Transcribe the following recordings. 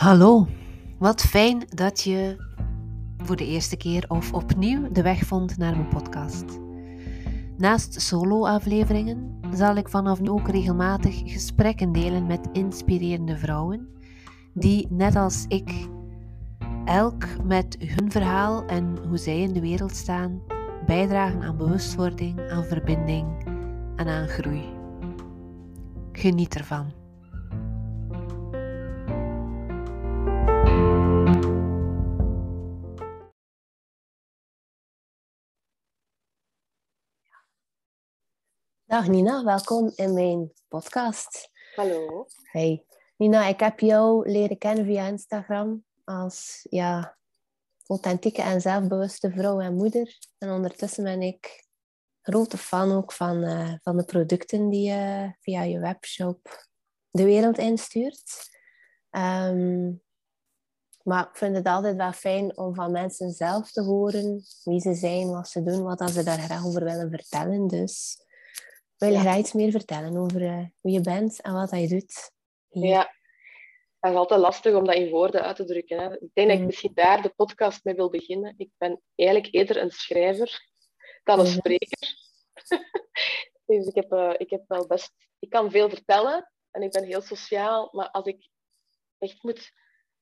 Hallo, wat fijn dat je voor de eerste keer of opnieuw de weg vond naar mijn podcast. Naast solo-afleveringen zal ik vanaf nu ook regelmatig gesprekken delen met inspirerende vrouwen die, net als ik, elk met hun verhaal en hoe zij in de wereld staan, bijdragen aan bewustwording, aan verbinding en aan groei. Geniet ervan. Dag Nina, welkom in mijn podcast. Hallo. Hey. Nina, ik heb jou leren kennen via Instagram als ja, authentieke en zelfbewuste vrouw en moeder. En ondertussen ben ik grote fan ook van, uh, van de producten die je via je webshop de wereld instuurt. Um, maar ik vind het altijd wel fijn om van mensen zelf te horen wie ze zijn, wat ze doen, wat ze daar graag over willen vertellen. Dus wil je graag iets meer vertellen over uh, wie je bent en wat je doet? Hier? Ja, het is altijd lastig om dat in woorden uit te drukken. Hè. Ik denk dat ik mm. misschien daar de podcast mee wil beginnen. Ik ben eigenlijk eerder een schrijver dan een spreker. dus ik heb, uh, ik heb wel best... Ik kan veel vertellen en ik ben heel sociaal, maar als ik echt moet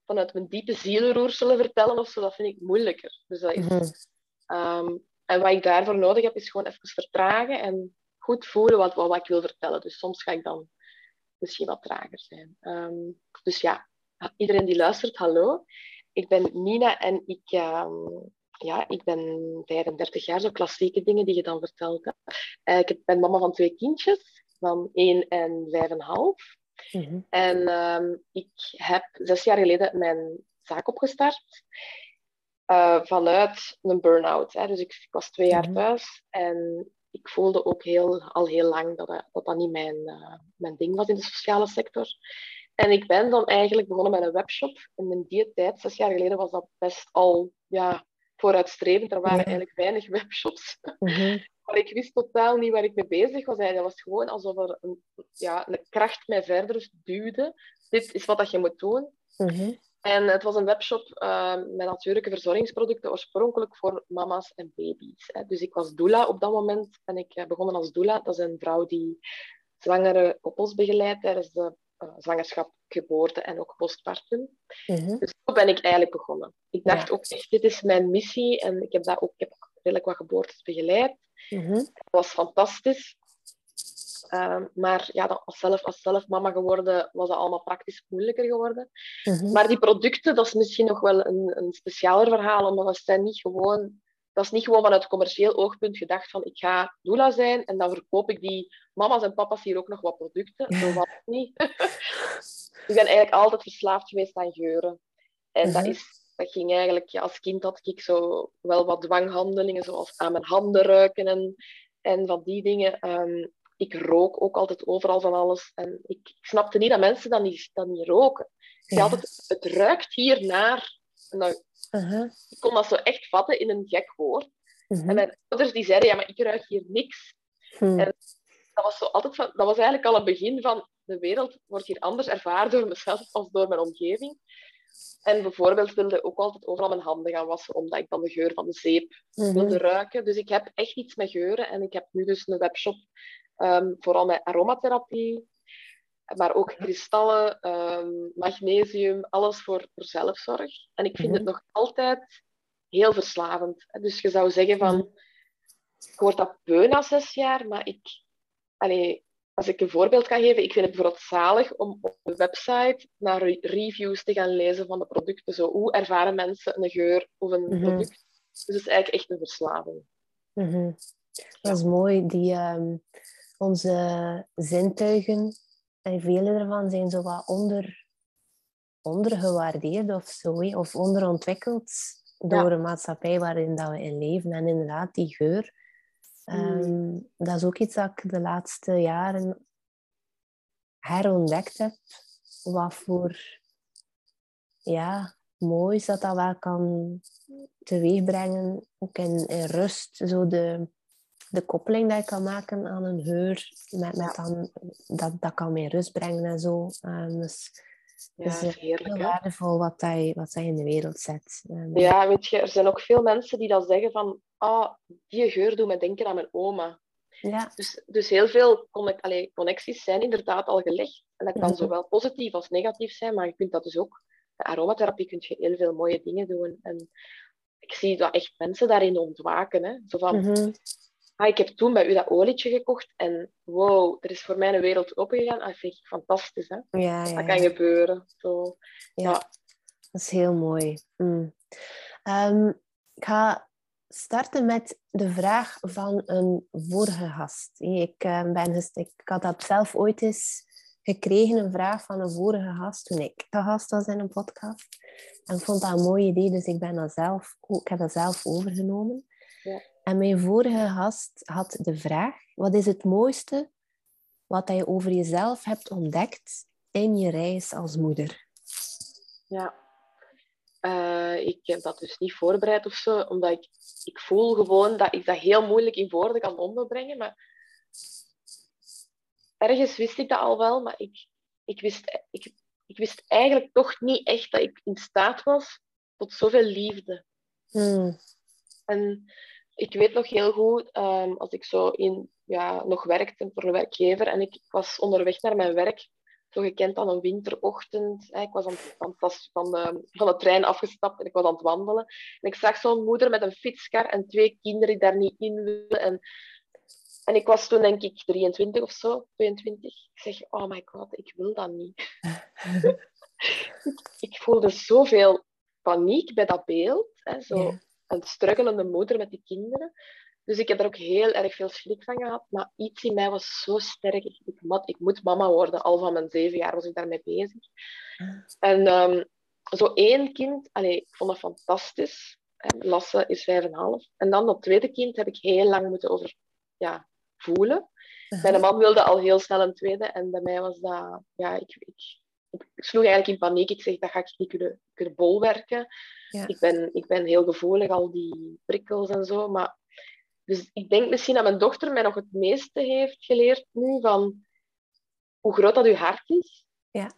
vanuit mijn diepe zielenroerselen vertellen of zo, dat vind ik moeilijker. Dus dat is... Mm um, en wat ik daarvoor nodig heb, is gewoon even vertragen en goed voelen wat, wat, wat, ik wil vertellen. Dus soms ga ik dan misschien wat trager zijn. Um, dus ja, iedereen die luistert, hallo. Ik ben Nina en ik, um, ja, ik ben 35 jaar, zo klassieke dingen die je dan vertelt. Hè. Uh, ik ben mama van twee kindjes, van 1 en 5,5. Mm -hmm. En um, ik heb zes jaar geleden mijn zaak opgestart. Uh, vanuit een burn-out. Dus ik, ik, was twee jaar -hmm. thuis en ik voelde ook heel, al heel lang dat dat, dat niet mijn, uh, mijn ding was in de sociale sector. En ik ben dan eigenlijk begonnen met een webshop. En in die tijd, zes jaar geleden, was dat best al ja, vooruitstrevend. Er waren ja. eigenlijk weinig webshops. Mm-hmm. Maar ik wist totaal niet waar ik mee bezig was. Dat was gewoon alsof er een, ja, een kracht mij verder duwde. Dit is wat dat je moet doen. Mm-hmm. En het was een webshop uh, met natuurlijke verzorgingsproducten, oorspronkelijk voor mama's en baby's. Hè. Dus ik was doula op dat moment en ik begonnen als doula. Dat is een vrouw die zwangere koppels begeleidt tijdens de uh, zwangerschap, geboorte en ook postpartum. Mm-hmm. Dus zo ben ik eigenlijk begonnen. Ik dacht ja. ook echt, dit is mijn missie en ik heb, dat ook, ik heb redelijk wat geboortes begeleid. Het was fantastisch. Uh, maar ja, als zelf, als zelf mama geworden, was dat allemaal praktisch moeilijker geworden. Mm-hmm. Maar die producten, dat is misschien nog wel een, een specialer verhaal, omdat dat zijn niet gewoon... Dat is niet gewoon vanuit commercieel oogpunt gedacht van ik ga doula zijn en dan verkoop ik die mama's en papa's hier ook nog wat producten. Zo was het niet. ik ben eigenlijk altijd verslaafd geweest aan geuren. En dat, is, dat ging eigenlijk... Ja, als kind had ik zo wel wat dwanghandelingen, zoals aan mijn handen ruiken en, en van die dingen. Um, ik rook ook altijd overal van alles. En ik, snapte niet dat mensen dat niet, dat niet roken. Ik ja. altijd, het ruikt hier naar. Nou. Ik kon dat zo echt vatten in een gek woord. Uh-huh. En mijn ouders die zeiden, ja, maar ik ruik hier niks. Hmm. En dat was, zo altijd van, dat was eigenlijk al een begin van de wereld wordt hier anders ervaren door mezelf als door mijn omgeving. En bijvoorbeeld wilde ik ook altijd overal mijn handen gaan wassen, omdat ik dan de geur van de zeep mm-hmm. wilde ruiken. Dus ik heb echt iets met geuren. En ik heb nu dus een webshop Um, vooral met aromatherapie, maar ook kristallen, um, magnesium, alles voor, voor zelfzorg. En ik vind mm -hmm. het nog altijd heel verslavend. Dus je zou zeggen van, ik word dat beu na zes jaar, maar ik, allee, als ik een voorbeeld kan geven, ik vind het bijvoorbeeld zalig om op de website naar reviews te gaan lezen van de producten. Zo, hoe ervaren mensen een geur of een mm -hmm. product? Dus het is eigenlijk echt een verslaving. Mm -hmm. Dat is mooi. Die, um, onze zintuigen, en vele ervan zijn zo wat onder, ondergewaardeerd of zo, of onderontwikkeld door ja. een maatschappij waarin dat we in leven. En inderdaad, die geur, mm. um, dat is ook iets dat ik de laatste jaren herontdekt heb. Wat voor ja, moois dat dat wel kan teweegbrengen, ook in, in rust. Zo de, de koppeling dat je kan maken aan een geur, met, met dan, dat, dat kan meer rust brengen en zo. Um, dus Ja, dus, dat is heerlijk. Heel waardevol wat hij, wat hij in de wereld zet. Um, ja, weet je, er zijn ook veel mensen die dan zeggen van, ah, die geur doet me denken aan mijn oma. Ja. Dus, dus heel veel connect, connecties zijn inderdaad al gelegd. En dat kan zowel positief als negatief zijn, maar je kunt dat dus ook... Met aromatherapie kun je heel veel mooie dingen doen. En ik zie dat echt mensen daarin ontwaken. Hè. Zo van, Mhm. Ah, ik heb toen bij u dat olietje gekocht en wow, er is voor mij een wereld opengegaan. Dat vind ik fantastisch. Hè. Ja, ja, Dat kan gebeuren. Zo. Ja, dat is heel mooi. Mm. Ehm, ik ga starten met de vraag van een vorige gast. Ik, eh, ben gest- ik had dat zelf ooit eens gekregen, een vraag van een vorige gast, toen ik de gast was in een podcast. En ik vond dat een mooi idee, dus ik, ben dat zelf, ik heb dat zelf overgenomen. Ja. En mijn vorige gast had de vraag, wat is het mooiste wat je over jezelf hebt ontdekt in je reis als moeder? Ja. Eh, ik heb dat dus niet voorbereid of zo, omdat ik, ik voel gewoon dat ik dat heel moeilijk in woorden kan onderbrengen. Maar ergens wist ik dat al wel, maar ik, ik, wist, ik, ik wist eigenlijk toch niet echt dat ik in staat was tot zoveel liefde. Hmm. En ik weet nog heel goed, ehm, als ik zo in, ja, nog werkte voor een werkgever en ik, ik was onderweg naar mijn werk, zo gekend aan een winterochtend. Hè, ik was aan, van, van, de, van de trein afgestapt en ik was aan het wandelen. En ik zag zo'n moeder met een fietskar en twee kinderen die daar niet in wilden. En, en ik was toen denk ik 23 of zo, 22. Ik zeg, oh my god, ik wil dat niet. ik voelde zoveel paniek bij dat beeld. Hè, zo Ja. Een struggelende moeder met die kinderen. Dus ik heb er ook heel erg veel schrik van gehad. Maar iets in mij was zo sterk. Ik, ik, ik moet mama worden. Al van mijn zeven jaar was ik daarmee bezig. En ehm, zo één kind, allee, ik vond dat fantastisch. En Lasse is vijf en half. En dan dat tweede kind heb ik heel lang moeten over ja, voelen. Mijn man wilde al heel snel een tweede. En bij mij was dat... Ja, ik, ik, ik sloeg eigenlijk in paniek. Ik zeg, dat ga ik niet kunnen, kunnen bolwerken. Ja. Ik, ben, ik ben heel gevoelig, al die prikkels en zo. Maar, dus ik denk misschien dat mijn dochter mij nog het meeste heeft geleerd nu van hoe groot dat uw hart is. Ja.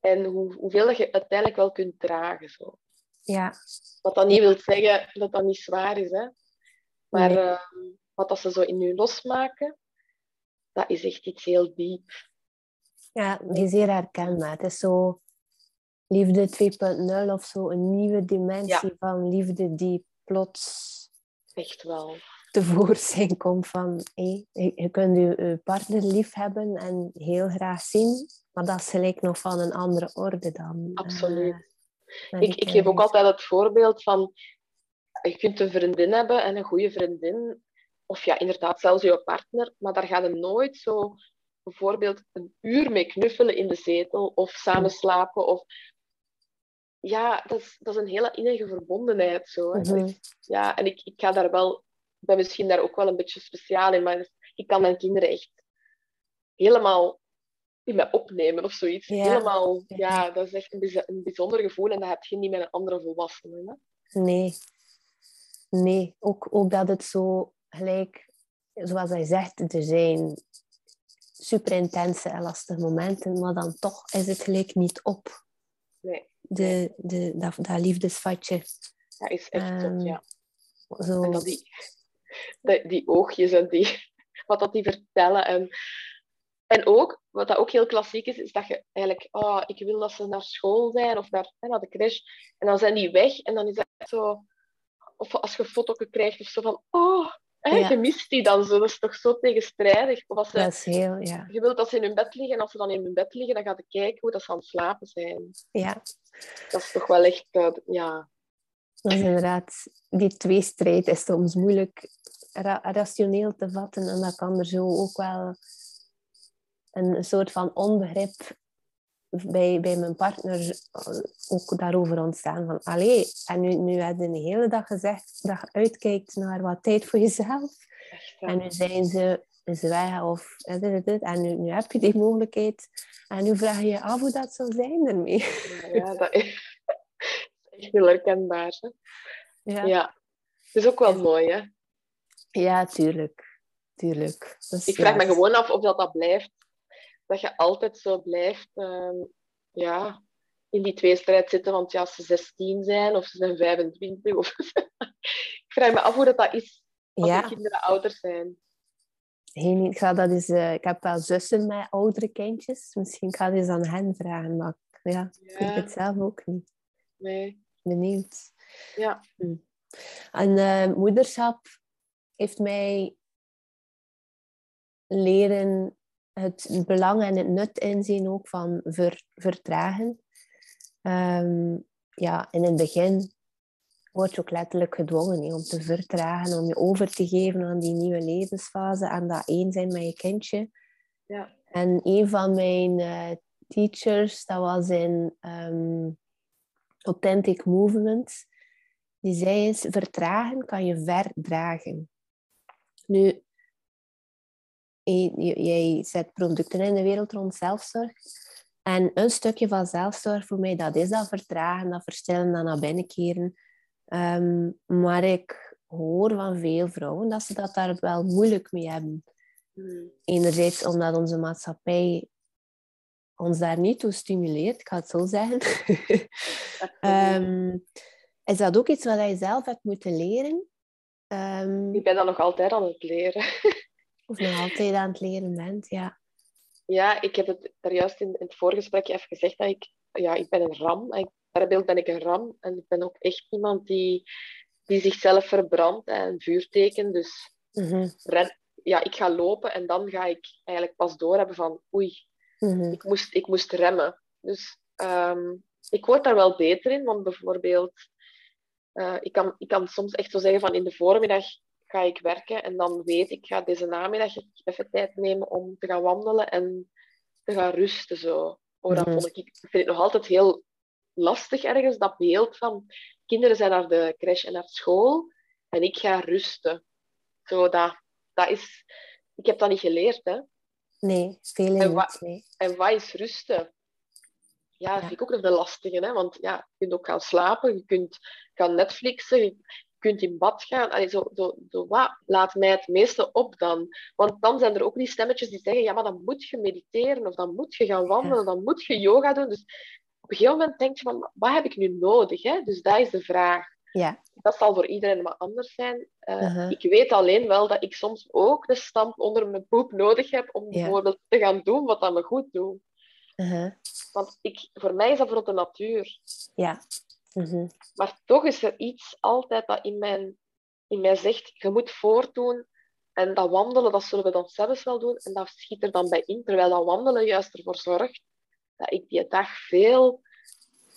En hoe, hoeveel dat je uiteindelijk wel kunt dragen. Zo. Ja, Wat dat niet wil zeggen dat dat niet zwaar is. Hè? Maar Nee. ehm, wat dat ze zo in u losmaken, dat is echt iets heel diep. Ja, die is zeer herkenbaar. Het is zo liefde 2.0 of zo, een nieuwe dimensie van liefde die plots Echt wel. tevoorschijn komt van hé, je, kunt je, partner lief hebben en heel graag zien, maar dat is gelijk nog van een andere orde dan. Absoluut. eh, naar Ik, ik geef ook altijd het voorbeeld van, je kunt een vriendin hebben en een goede vriendin, of ja, inderdaad zelfs je partner, maar daar gaat je nooit zo bijvoorbeeld een uur mee knuffelen in de zetel of samen slapen. Of... Ja, dat is, dat is een hele innige verbondenheid. Zo. Mhm. Ja, en ik, ik ga daar wel, ben misschien daar ook wel een beetje speciaal in, maar ik kan mijn kinderen echt helemaal in mij opnemen of zoiets. Ja. Helemaal, Ja. dat is echt een bijzonder gevoel en dat heb je niet met een andere volwassene. Hè? Nee. Nee, ook, ook dat het zo gelijk, zoals hij zegt, er zijn super intense en lastige momenten, maar dan toch is het gelijk niet op. Nee, De, de, dat, dat liefdesvatje. dat is echt zot, ja. Zo. En dat die, die, die oogjes en die, wat dat die vertellen. En, en ook, wat dat ook heel klassiek is, is dat je eigenlijk, oh, ik wil dat ze naar school zijn of naar, hè, naar de crash. En dan zijn die weg en dan is dat zo, of als je foto's krijgt of zo van, oh, Ja. je mist die dan zo. Dat is toch zo tegenstrijdig. Of als ze, Dat is heel, ja. je wilt dat ze in hun bed liggen en als ze dan in hun bed liggen, dan gaat je kijken hoe dat ze aan het slapen zijn. Ja, Dat is toch wel echt, eh, ja, dat is inderdaad, die tweestrijd is soms moeilijk ra- rationeel te vatten en dat kan er zo ook wel een soort van onbegrip bij, bij mijn partner eh, ook daarover ontstaan. Van, allee, en nu, nu heb je de hele dag gezegd dat je uitkijkt naar wat tijd voor jezelf. En nu zijn ze, weg of dit. En nu, nu heb je die mogelijkheid. En nu vraag je je af hoe dat zou zijn ermee. Ja, dat is echt heel herkenbaar. Hè? Ja, Ja. Het is ook wel mooi, hè? ja tuurlijk. Tuurlijk. Dus, Ik vraag ja, me gewoon af of dat, dat blijft. Dat je altijd zo blijft. ehm, ja, in die tweestrijd zitten. Want ja, als ze 16 zijn of ze zijn 25. Of... ik vraag me af hoe dat, dat is als Ja. de kinderen ouder zijn. Geen, ik, ga dat eens, eh, ik heb wel zussen met oudere kindjes. Misschien ga ik eens aan hen vragen. Maar ja, ik Ja, het zelf ook niet. nee. Benieuwd. Ja. En eh, moederschap heeft mij leren het belang en het nut inzien ook van ver, vertragen. Ehm, ja, in het begin word je ook letterlijk gedwongen om te vertragen, om je over te geven aan die nieuwe levensfase en dat één zijn met je kindje. Ja. En een van mijn eh, teachers, dat was in ehm, Authentic Movement, die zei eens, vertragen kan je verdragen. Nu, jij zet producten in de wereld rond zelfzorg. En een stukje van zelfzorg voor mij, dat is dat vertragen, dat verstillen, dat naar binnen keren. Ehm, maar ik hoor van veel vrouwen dat ze dat daar wel moeilijk mee hebben. Hmm. Enerzijds omdat onze maatschappij ons daar niet toe stimuleert, ik ga het zo zeggen. Ehm, is dat ook iets wat je zelf hebt moeten leren? Ehm, Ik ben dat nog altijd aan het leren. Of nog altijd aan het leren bent, ja. Ja, ik heb het daar juist in, in het voorgesprek even gezegd dat ik, ja, ik ben een ram. Ik, daarbeeld ben ik een ram en ik ben ook echt iemand die, die zichzelf verbrandt en vuurteken. Dus ren, ja, ik ga lopen en dan ga ik eigenlijk pas doorhebben van oei, mhm, ik moest, ik moest remmen. Dus ehm, ik word daar wel beter in, want bijvoorbeeld, eh, ik, kan, ik kan soms echt zo zeggen van in de voormiddag ga ik werken en dan weet ik, ga deze namiddag even tijd nemen om te gaan wandelen en te gaan rusten. Zo. Oh, dat Mhm. vond ik, ik vind het nog altijd heel lastig ergens, dat beeld van kinderen zijn naar de crash en naar school en ik ga rusten. Zo, dat, dat is, ik heb dat niet geleerd, hè. Nee, velen En wa-. Nee. En wat is rusten? Ja, dat Ja. vind ik ook nog de lastige. Hè? Want ja, je kunt ook gaan slapen, je kunt gaan Netflixen, kunt in bad gaan. Allee, zo, zo, zo, wat laat mij het meeste op dan? Want dan zijn er ook die stemmetjes die zeggen, ja, maar dan moet je mediteren, of dan moet je gaan wandelen, dan moet je yoga doen. Dus op een gegeven moment denk je van, wat heb ik nu nodig? Hè? Dus dat is de vraag. Ja, Dat zal voor iedereen maar anders zijn. Eh, Mhm. Ik weet alleen wel dat ik soms ook de stamp onder mijn poep nodig heb om Ja. bijvoorbeeld te gaan doen wat dat me goed doet. mhm, Want ik, voor mij is dat voor de natuur. ja. Mhm, Maar toch is er iets altijd dat in, mijn, in mij zegt, je moet voortdoen. En dat wandelen, dat zullen we dan zelfs wel doen. En dat schiet er dan bij in. Terwijl dat wandelen juist ervoor zorgt dat ik die dag veel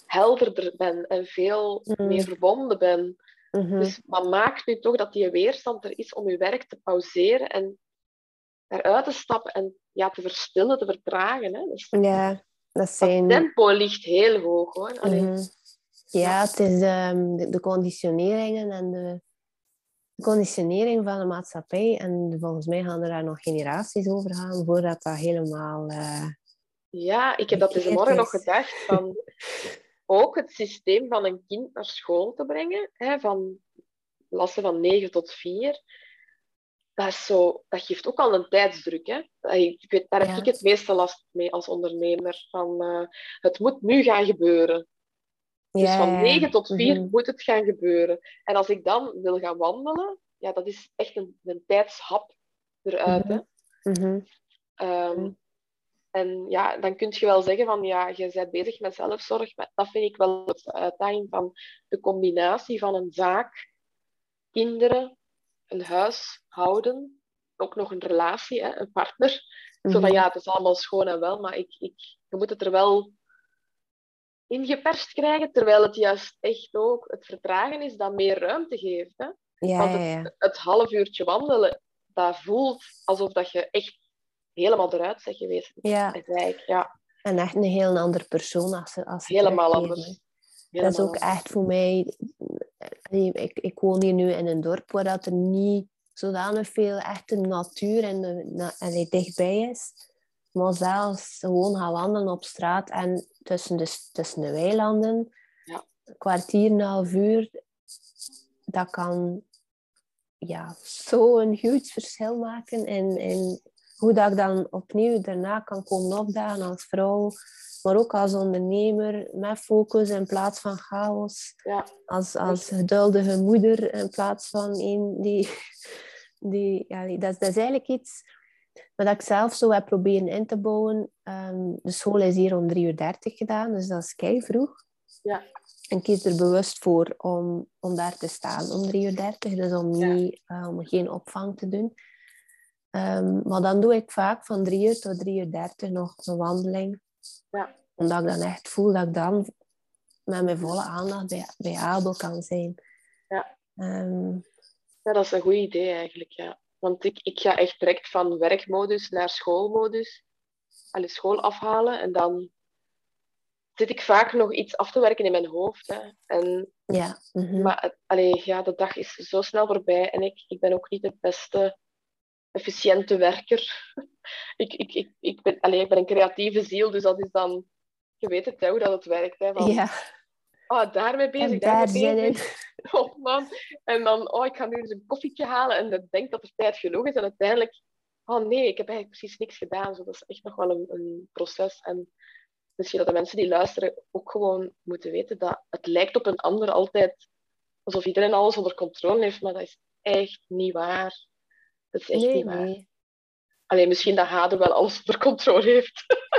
helderder ben en veel Mm. meer verbonden ben. mhm. Dus wat maakt nu toch dat die weerstand er is om je werk te pauzeren en eruit te stappen en ja, te verstillen, te vertragen. Hè? Dus Ja, dat zijn... tempo ligt heel hoog. Hoor. Allee, Mhm. Ja, het is ehm, de, de conditioneringen en de, de conditionering van de maatschappij. En volgens mij gaan er daar nog generaties over gaan voordat dat helemaal... eh, Ja, ik heb dat deze Het morgen nog gedacht. Van ook het systeem van een kind naar school te brengen, hè, van lasten van 9 tot 4. Dat, is zo, dat geeft ook al een tijdsdruk. Hè? Ik weet, daar heb Ja. ik het meeste last mee als ondernemer. Van, eh, het moet nu gaan gebeuren. Dus van ja, 9 tot 4 mhm. moet het gaan gebeuren. En als ik dan wil gaan wandelen, ja, dat is echt een, een tijdshap eruit. Hè? Mhm. Ehm, Mhm. en ja, dan kun je wel zeggen van ja, je bent bezig met zelfzorg, maar dat vind ik wel de uitdaging van de combinatie van een zaak, kinderen, een huishouden, ook nog een relatie, hè, een partner. Zo van ja, het is allemaal schoon en wel, maar ik, ik, je moet het er wel ingeperst krijgen, terwijl het juist echt ook het vertragen is dat meer ruimte geeft. Hè? Ja, Want het, ja. het half uurtje wandelen, dat voelt alsof dat je echt helemaal eruit bent geweest. Ja, En ja, en echt een heel andere persoon als ze, als helemaal anders. Dat is ook echt voor mij... Ik, ik woon hier nu in een dorp waar dat er niet zodanig veel echte natuur en allee, dichtbij is. Maar zelfs gewoon gaan wandelen op straat en tussen de, tussen de weilanden, Ja. een kwartier, een half uur, dat kan ja, zo'n huge verschil maken in, in hoe dat ik dan opnieuw daarna kan komen opdagen als vrouw, maar ook als ondernemer met focus in plaats van chaos. Ja. Als, als geduldige moeder in plaats van een die... die ja, dat, dat is eigenlijk iets wat ik zelf zo heb proberen in te bouwen. Ehm, de school is hier om 3.30 uur gedaan, dus dat is kei vroeg. Ja. En kies er bewust voor om, om daar te staan om 3.30 uur, dus om, niet, uh, om geen opvang te doen. Um, maar dan doe ik vaak van 3 uur tot 3.30 uur nog een wandeling. Ja. Omdat ik dan echt voel dat ik dan met mijn volle aandacht bij, bij Abel kan zijn. Ja. Um, ja, dat is een goed idee eigenlijk, ja. Want ik, ik ga echt direct van werkmodus naar schoolmodus. Alle school afhalen en dan zit ik vaak nog iets af te werken in mijn hoofd. Hè. En, ja. Mhm. Maar allee, ja, de dag is zo snel voorbij en ik, ik ben ook niet de beste efficiënte werker. ik, ik, ik, ik, ben, allee, ik ben een creatieve ziel, dus dat is dan... Je weet het, hè, hoe dat het werkt. Hè, van, ja. Oh, daarmee bezig, En daarmee daar bezig. zin Oh man. En dan, oh, ik ga nu eens een koffietje halen en dan denk dat er tijd genoeg is. En uiteindelijk, oh nee, ik heb eigenlijk precies niks gedaan. Zo, dat is echt nog wel een, een proces. En misschien dat de mensen die luisteren ook gewoon moeten weten dat het lijkt op een ander altijd alsof iedereen alles onder controle heeft, maar dat is echt niet waar. Dat is echt Nee, niet waar. nee. Alleen misschien dat Hade wel alles onder controle heeft.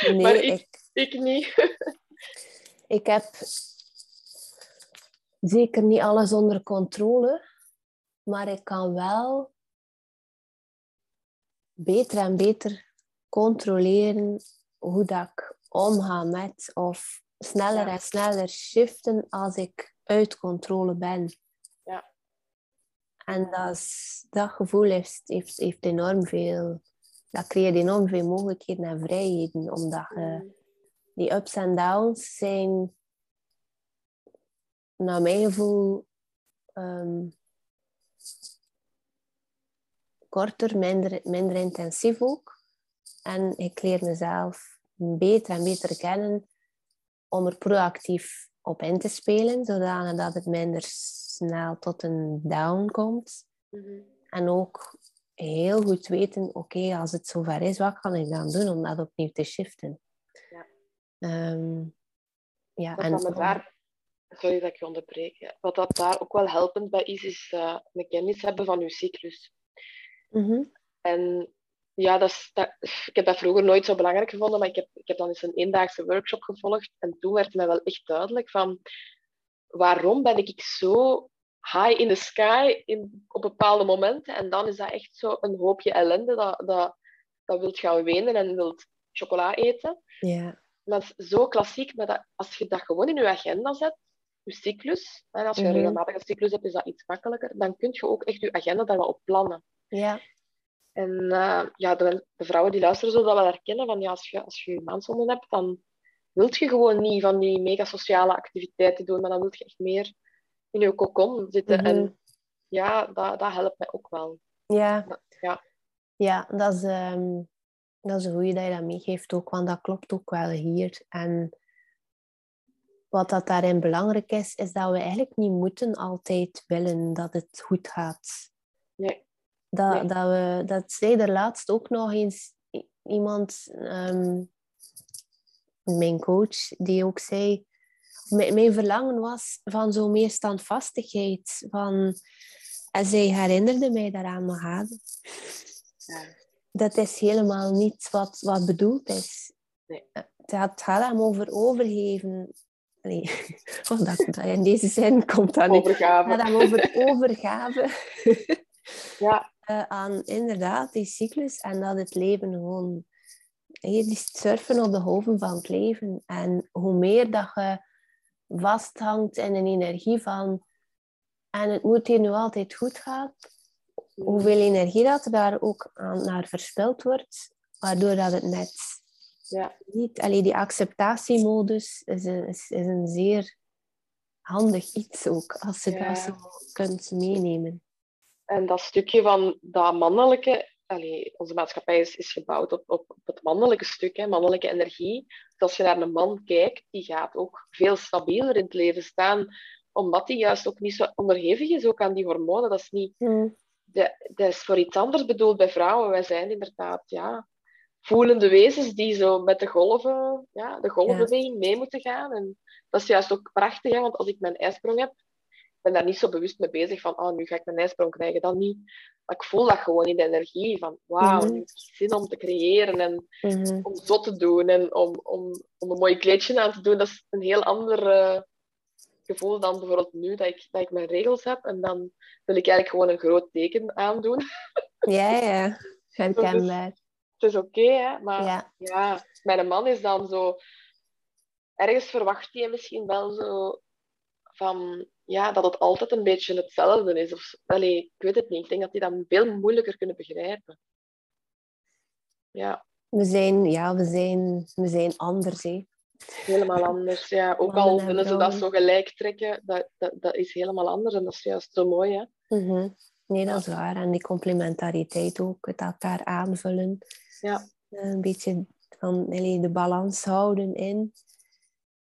Nee, Maar ik- ik, ik niet. ik heb zeker niet alles onder controle, maar ik kan wel beter en beter controleren hoe dat ik omga met, of sneller Ja. en sneller shiften als ik uit controle ben. Ja. En dat, is- dat gevoel heeft, heeft, heeft enorm veel, dat creëert enorm veel mogelijkheden en vrijheden, omdat je die ups en downs zijn, naar mijn gevoel, ehm, korter, minder, minder intensief ook. En ik leer mezelf beter en beter kennen om er proactief op in te spelen, zodanig dat het minder snel tot een down komt. Mhm. En ook heel goed weten, oké, als het zover is, wat kan ik dan doen om dat opnieuw te shiften? Ehm, ja, Wat en dat daar, sorry dat ik je onderbreek, wat dat daar ook wel helpend bij is, is eh, een kennis hebben van je cyclus. Mhm. En ja, dat is, dat, ik heb dat vroeger nooit zo belangrijk gevonden, maar ik heb, ik heb dan eens een eendaagse workshop gevolgd en toen werd mij wel echt duidelijk van waarom ben ik zo high in the sky in, op bepaalde momenten en dan is dat echt zo een hoopje ellende dat, dat, dat wilt gaan wenen en wilt chocola eten. ja. Dat is zo klassiek, maar dat, als je dat gewoon in je agenda zet, je cyclus, en als je Mhm. een regelmatige cyclus hebt, is dat iets makkelijker, dan kun je ook echt je agenda daar wel op plannen. Ja. En eh, ja, de, de vrouwen die luisteren zullen dat wel herkennen, van ja, als je als je, je maandzonden hebt, dan wilt je gewoon niet van die mega sociale activiteiten doen, maar dan wil je echt meer in je cocon zitten. Mhm. En ja, dat, dat helpt mij ook wel. Ja. Ja. Ja, dat is, ehm, dat is een goede dat je dat meegeeft ook, want dat klopt ook wel hier. En wat dat daarin belangrijk is, is dat we eigenlijk niet moeten altijd willen dat het goed gaat. Nee. Dat, Nee. dat, we, dat zei er laatst ook nog eens iemand, ehm, mijn coach, die ook zei, mijn, mijn verlangen was van zo meer standvastigheid. Van, en zij herinnerde mij daaraan nog aan. Ja. Dat is helemaal niet wat, wat bedoeld is. Nee. Het gaat, het gaat hem over overgeven. Nee, oh, dat, dat in deze zin komt dat niet. Het Overgave. gaat hem over overgave Ja, eh, aan inderdaad die cyclus en dat het leven gewoon die surfen op de golven van het leven en hoe meer dat je vasthangt in een energie van en het moet hier nu altijd goed gaan hoeveel energie dat daar ook aan, naar verspild wordt waardoor dat het net ja. niet allee, die acceptatiemodus is een, is, is een zeer handig iets ook als je Ja. dat zo kunt meenemen En dat stukje van dat mannelijke, allee, onze maatschappij is, is gebouwd op, op, op het mannelijke stuk, hè, mannelijke energie. Dus als je naar een man kijkt, die gaat ook veel stabieler in het leven staan, omdat hij juist ook niet zo onderhevig is ook aan die hormonen. Dat is niet, Hmm. Dat, dat is voor iets anders bedoeld bij vrouwen. Wij zijn inderdaad ja, voelende wezens die zo met de golven, ja, de golfbeweging mee moeten gaan. En dat is juist ook prachtig, hè, want als ik mijn ijsprong heb, ben daar niet zo bewust mee bezig van, oh, nu ga ik mijn ijsprong krijgen, dan niet. Maar ik voel dat gewoon in de energie van, wauw, mm nu heb ik zin om te creëren en Mhm. om zo te doen en om, om, om een mooi kleedje aan te doen. Dat is een heel ander gevoel dan bijvoorbeeld nu dat ik, dat ik mijn regels heb en dan wil ik eigenlijk gewoon een groot teken aandoen. Ja, ja. Herkenbaar. Het is oké, hè, maar Ja. ja, mijn man is dan zo... Ergens verwacht hij misschien wel zo van... Ja, dat het altijd een beetje hetzelfde is. Of, allee, ik weet het niet. Ik denk dat die dat veel moeilijker kunnen begrijpen. Ja, We zijn, ja, we zijn, we zijn anders, hè. Helemaal anders. Ja, ook al en willen ze dat zo gelijk trekken, dat, dat, dat is helemaal anders. En dat is juist zo mooi, hè. Mhm. Nee, dat is waar. En die complementariteit ook, het elkaar aanvullen. Ja. Een beetje van de balans houden in.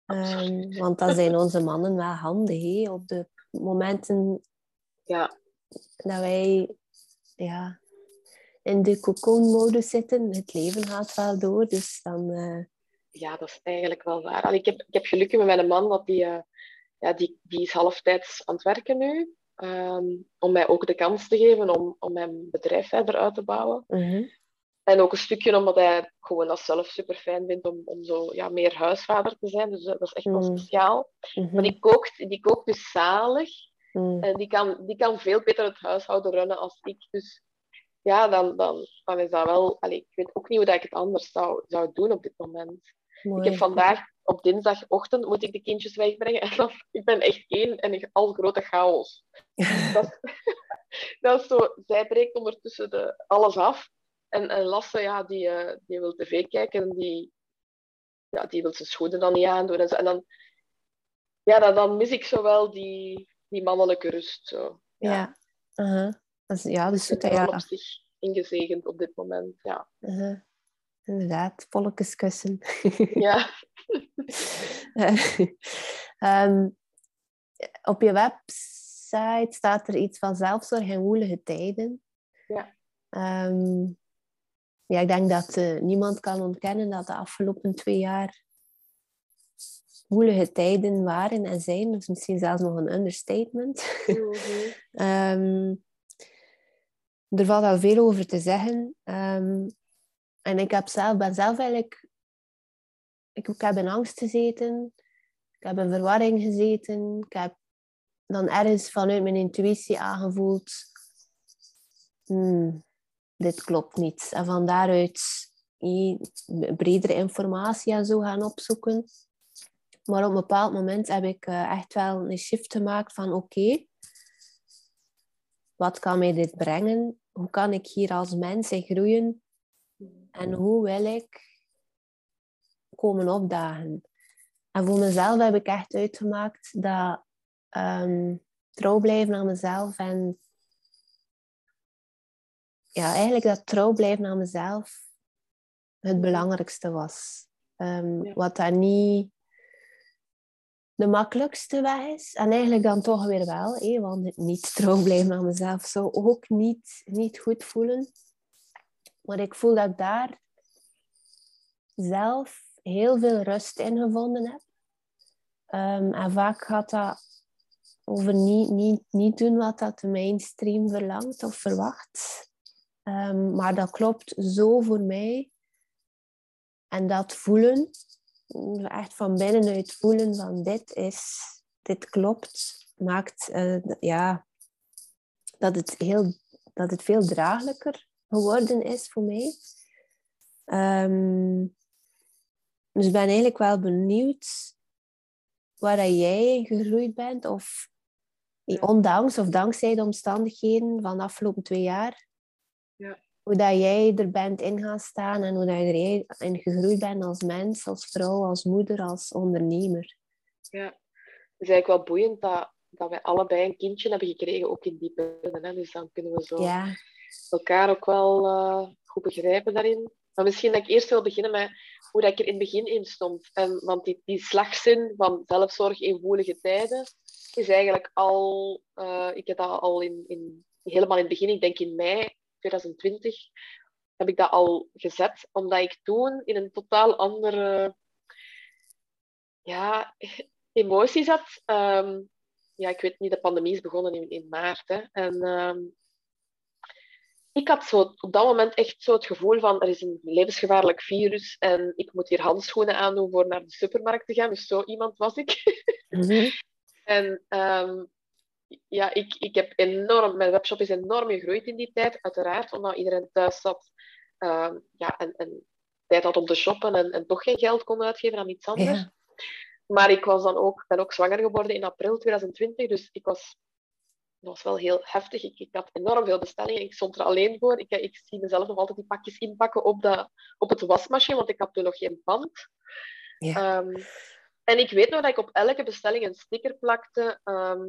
Ehm, want dan zijn onze mannen wel handig? Op de momenten Ja, dat wij ja, in de cocoon-modus zitten. Het leven gaat wel door, dus dan... eh, ja, dat is eigenlijk wel waar. Allee, ik, heb, ik heb geluk met mijn man, dat die, eh, ja, die, die is halftijds aan het werken nu. ehm, om mij ook de kans te geven om, om mijn bedrijf verder uit te bouwen. mhm. En ook een stukje omdat hij gewoon dat zelf super fijn vindt om, om zo ja, meer huisvader te zijn. Dus dat is echt wel Mm. speciaal. Mhm. Maar die kookt, die kookt dus zalig. En die kan, die kan veel beter het huishouden runnen als ik. Dus ja, dan, dan, dan is dat wel... Allee, ik weet ook niet hoe dat ik het anders zou, zou doen op dit moment. Mooi. Ik heb vandaag op dinsdagochtend moet ik de kindjes wegbrengen. En dan, ik ben echt één en ik al grote chaos. Dat is, dat is zo, zij breekt ondertussen de, alles af. En, en Lasse, ja, die, eh, die wil tv kijken en die, ja, die wil zijn schoenen dan niet aandoen. En, zo. en dan, ja, dan, dan mis ik zo wel die, die mannelijke rust. Zo. Ja, Ja. Uh-huh. Dat is- ja, dus ik goed, ja. op zich ingezegend op dit moment. Ja. Uh-huh. Inderdaad, polletjeskussen. Ja. Ehm, op je website staat er iets van zelfzorg in woelige tijden. Ja. Ehm, ja, ik denk dat eh, niemand kan ontkennen dat de afgelopen twee jaar woelige tijden waren en zijn. Dat is misschien zelfs nog een understatement. Mhm. Ehm, er valt al veel over te zeggen. Ehm, en ik heb zelf, ben zelf eigenlijk... Ik, heb in angst gezeten. Ik heb in verwarring gezeten. Ik heb dan ergens vanuit mijn intuïtie aangevoeld... "Hmm, dit klopt niet. En van daaruit bredere informatie en zo gaan opzoeken. Maar op een bepaald moment heb ik eh, echt wel een shift gemaakt van... Oké, wat kan mij dit brengen? Hoe kan ik hier als mens in groeien? En hoe wil ik komen opdagen? En voor mezelf heb ik echt uitgemaakt dat ehm, trouw blijven aan mezelf en ja, eigenlijk dat trouw blijven aan mezelf het belangrijkste was. Ehm, Ja. Wat daar niet de makkelijkste weg is. En eigenlijk dan toch weer wel, hé, want het niet trouw blijven aan mezelf zou ook niet, niet goed voelen. Maar ik voel dat ik daar zelf heel veel rust in gevonden heb. Ehm, en vaak gaat dat over niet, niet, niet doen wat dat de mainstream verlangt of verwacht. Ehm, maar dat klopt zo voor mij. En dat voelen, echt van binnenuit voelen van dit is, dit klopt, maakt eh, ja, dat, het heel, dat het veel draaglijker geworden is voor mij. Ehm, dus ik ben eigenlijk wel benieuwd waar dat jij in gegroeid bent, of ondanks of dankzij de omstandigheden van de afgelopen twee jaar, Ja. hoe dat jij er bent in gaan staan en hoe dat je erin gegroeid bent als mens, als vrouw, als moeder, als ondernemer. Ja, het is eigenlijk wel boeiend dat, dat wij allebei een kindje hebben gekregen, ook in die periode. Dus dan kunnen we zo Ja, elkaar ook wel eh, goed begrijpen daarin. Maar misschien dat ik eerst wil beginnen met hoe dat ik er in het begin in stond. En, want die, die slagzin van zelfzorg in woelige tijden is eigenlijk al... eh, ik heb dat al in, in helemaal in het begin, ik denk in mei 2020, heb ik dat al gezet, omdat ik toen in een totaal andere ja, emotie zat. Ehm, ja, ik weet niet, de pandemie is begonnen in, in maart. Hè, en ehm, ik had zo op dat moment echt zo het gevoel van er is een levensgevaarlijk virus en ik moet hier handschoenen aandoen voor naar de supermarkt te gaan. Dus zo iemand was ik. Mhm. En um, ja, ik, ik heb enorm, mijn webshop is enorm gegroeid in die tijd, uiteraard, omdat iedereen thuis zat uh, ja, en, en tijd had om te shoppen en, en toch geen geld kon uitgeven aan iets anders. Maar ik was dan ook, ben ook zwanger geworden in april 2020, dus ik was, dat was wel heel heftig. Ik, ik had enorm veel bestellingen, ik stond er alleen voor. Ik, ik zie mezelf nog altijd die pakjes inpakken op, de, op het wasmachine, want ik had toen nog geen pand. Ja. Um, en ik weet nog dat ik op elke bestelling een sticker plakte um,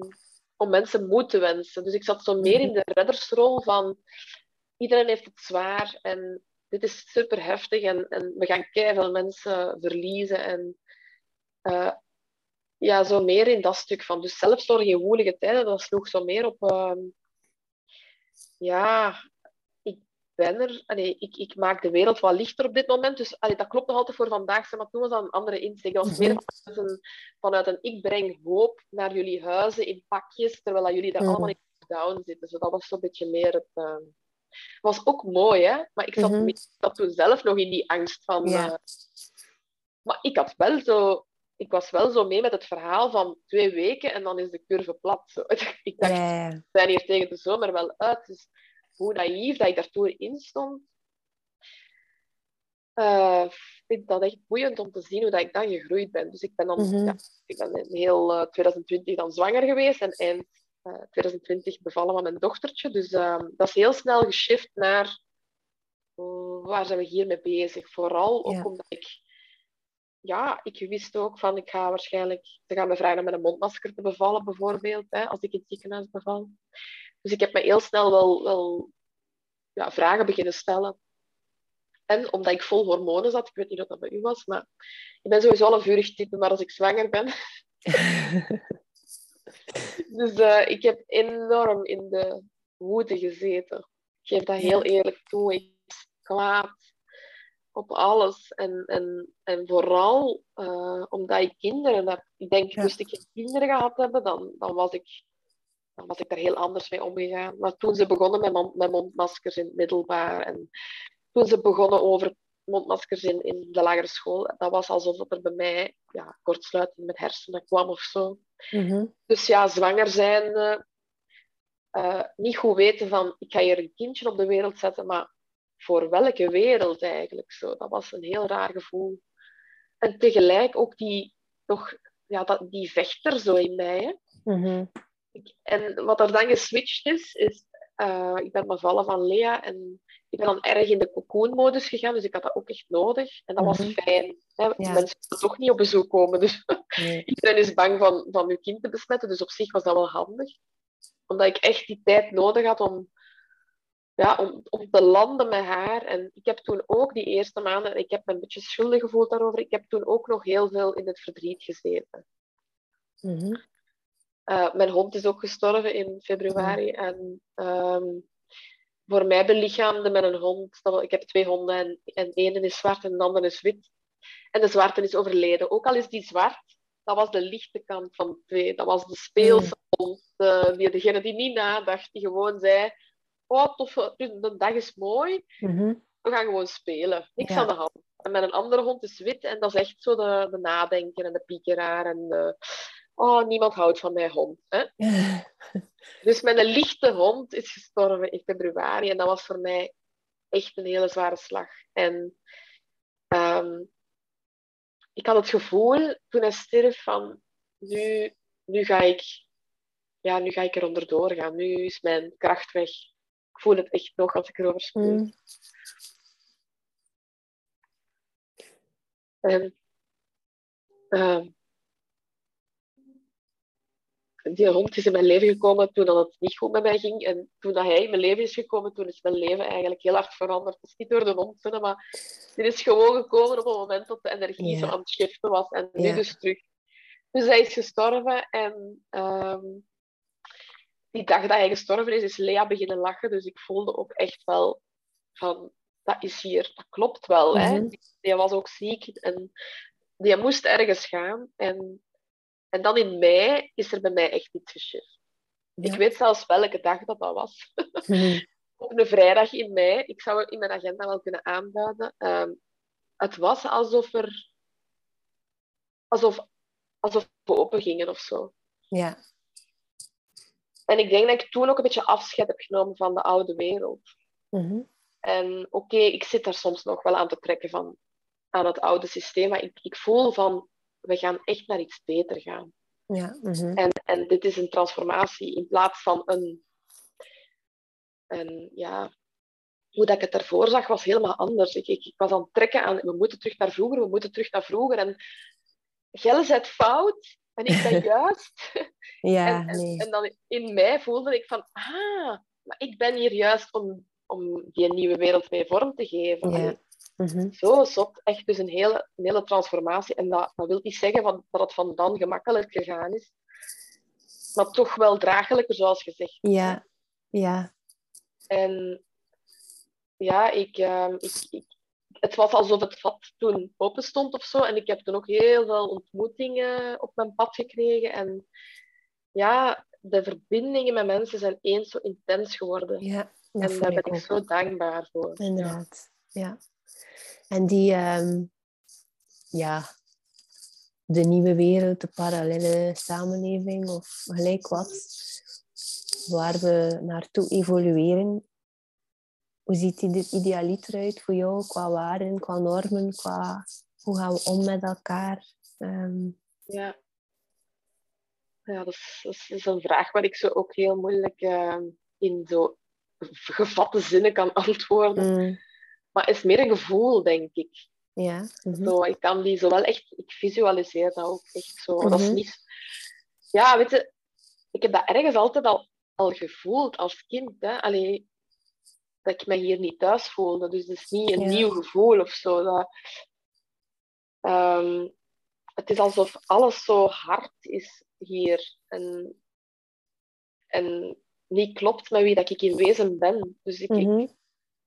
om mensen moed te wensen. Dus ik zat zo meer in de reddersrol van iedereen heeft het zwaar en dit is super heftig en, en we gaan veel mensen verliezen. En uh, ja, zo meer in dat stuk van. Dus zelfzorg in woelige tijden, dat sloeg zo meer op. Uh, ja, ben er. Allee, ik, ik maak de wereld wat lichter op dit moment. Dus allee, dat klopt nog altijd voor vandaag, maar toen was dat een andere insteek. Dat was meer mhm. vanuit een, vanuit een ik breng hoop naar jullie huizen in pakjes, terwijl dat jullie daar allemaal in down zitten. Dus dat was zo'n beetje meer het... Uh... was ook mooi, hè? Maar ik zat, mm -hmm. toen zelf nog in die angst van... Ja. Uh... maar ik had wel zo... Ik was wel zo mee met het verhaal van twee weken en dan is de curve plat. Zo. ik dacht, we zijn hier tegen de zomer wel uit. Dus hoe naïef dat ik daartoe in stond. Uh, ik vind dat echt boeiend om te zien hoe dat ik dan gegroeid ben. Dus ik ben dan mm ja, ik ben heel uh, 2020 dan zwanger geweest en eind uh, eh, 2020 bevallen met mijn dochtertje. Dus ehm, dat is heel snel geshift naar uh, waar zijn we hiermee bezig. Vooral ook omdat ik ja, ik wist ook van ik ga waarschijnlijk, ze gaan me vragen om met een mondmasker te bevallen bijvoorbeeld, hè, als ik in het ziekenhuis beval. Dus ik heb me heel snel wel, wel ja, vragen beginnen stellen. En omdat ik vol hormonen zat, ik weet niet of dat bij u was, maar ik ben sowieso al een vurig type, maar als ik zwanger ben. dus uh, ik heb enorm in de woede gezeten. Ik geef dat heel eerlijk toe. Ik was kwaad op alles. En, en, en vooral uh, omdat ik kinderen heb. Ik denk, ja. moest ik geen kinderen gehad hebben, dan, dan was ik dan was ik daar heel anders mee omgegaan. Maar toen ze begonnen met, mond, met mondmaskers in het middelbaar en toen ze begonnen over mondmaskers in, in de lagere school, dat was alsof er bij mij ja, kortsluiting met hersenen kwam of zo. Mhm. Dus ja, zwanger zijn, uh, niet goed weten van ik ga hier een kindje op de wereld zetten, maar voor welke wereld eigenlijk zo? Dat was een heel raar gevoel. En tegelijk ook die, toch, ja, dat, die vechter zo in mij. Hè? Mhm en wat er dan geswitcht is, is uh, ik ben bevallen van Lea en ik ben dan erg in de cocoon-modus gegaan, dus ik had dat ook echt nodig. En dat was mhm. fijn. Hè? Mensen willen toch niet op bezoek komen, dus nee. iedereen is bang van, van uw kind te besmetten, dus op zich was dat wel handig. Omdat ik echt die tijd nodig had om, ja, om, om te landen met haar. En ik heb toen ook die eerste maanden, ik heb me een beetje schuldig gevoeld daarover, ik heb toen ook nog heel veel in het verdriet gezeten. Mm uh, mijn hond is ook gestorven in februari. En um, voor mij belichaamde met een hond. Ik heb twee honden en, en de ene is zwart en de andere is wit. En de zwarte is overleden. Ook al is die zwart, dat was de lichte kant van twee. Dat was de speelse hond. De, die, degene die niet nadacht, die gewoon zei: Oh, tof, de dag is mooi. Mhm. We gaan gewoon spelen. Niks aan de hand. En met een andere hond is wit en dat is echt zo de, de nadenken en de piekeraar en de, oh, niemand houdt van mijn hond. Hè? dus mijn lichte hond is gestorven in februari en dat was voor mij echt een hele zware slag. En um, ik had het gevoel toen hij stierf van nu, nu ga ik ja, nu ga ik er onderdoor gaan. Nu is mijn kracht weg. Ik voel het echt nog als ik erover spreek. Mm. En, um, die hond is in mijn leven gekomen toen dat het niet goed met mij ging. En toen dat hij in mijn leven is gekomen, toen is mijn leven eigenlijk heel hard veranderd. Het is niet door de hond, maar dit is gewoon gekomen op het moment dat de energie zo aan het shiften was. En nu dus terug. Dus hij is gestorven en um, die dag dat hij gestorven is, is Lea beginnen lachen. Dus ik voelde ook echt wel van, dat is hier, dat klopt wel. hè? Mhm. Die was ook ziek en die moest ergens gaan. En, en dan in mei is er bij mij echt iets geschift. Ja. Ik weet zelfs welke dag dat dat was. Mhm. Op een vrijdag in mei. Ik zou het in mijn agenda wel kunnen aanduiden. Ehm, het was alsof er... Alsof, alsof we open gingen of zo. Ja. En ik denk dat ik toen ook een beetje afscheid heb genomen van de oude wereld. Mhm. En oké, ik zit daar soms nog wel aan te trekken van, aan het oude systeem, maar ik, ik voel van, we gaan echt naar iets beter gaan. Ja. Mhm. En, en dit is een transformatie in plaats van een, een ja, hoe dat ik het ervoor zag, was helemaal anders. Ik, ik, ik was aan het trekken aan, we moeten terug naar vroeger, we moeten terug naar vroeger. En Gelle zet fout en ik ben juist. Ja, en, en, nee. en dan in mij voelde ik van, ah, maar ik ben hier juist om, om die nieuwe wereld mee vorm te geven. Ja. Mhm. Zo zot, echt dus een hele, een hele transformatie. En dat, dat wil niet zeggen van, dat het van dan gemakkelijk gegaan is, maar toch wel draaglijker, zoals gezegd. Ja. Ja. En ja, ik, ehm, ik, ik, het was alsof het vat toen open stond of zo. En ik heb toen ook heel veel ontmoetingen op mijn pad gekregen. En ja, de verbindingen met mensen zijn eens zo intens geworden. Ja. En daar ben ik zo dankbaar voor. Inderdaad. Ja. En die, ehm, ja, de nieuwe wereld, de parallele samenleving of gelijk wat, waar we naartoe evolueren. Hoe ziet die de idealiter uit voor jou qua waarden, qua normen, qua hoe gaan we om met elkaar? Ehm, Ja. Ja, dat is, dat is- een vraag waar ik zo ook heel moeilijk ehm, in zo gevatte zinnen kan antwoorden. mm, Maar het is meer een gevoel, denk ik. ja. mhm, Zo, ik kan die zo wel echt, ik visualiseer dat ook echt zo. Dat is Mhm. niet, ja, weet je, ik heb dat ergens altijd al, al gevoeld als kind. Hè? Allee, dat ik me hier niet thuis voelde. Dus het is niet een Ja. nieuw gevoel of zo. Dat, ehm, het is alsof alles zo hard is hier. En, en niet klopt met wie dat ik in wezen ben. Dus ik, ik, mhm,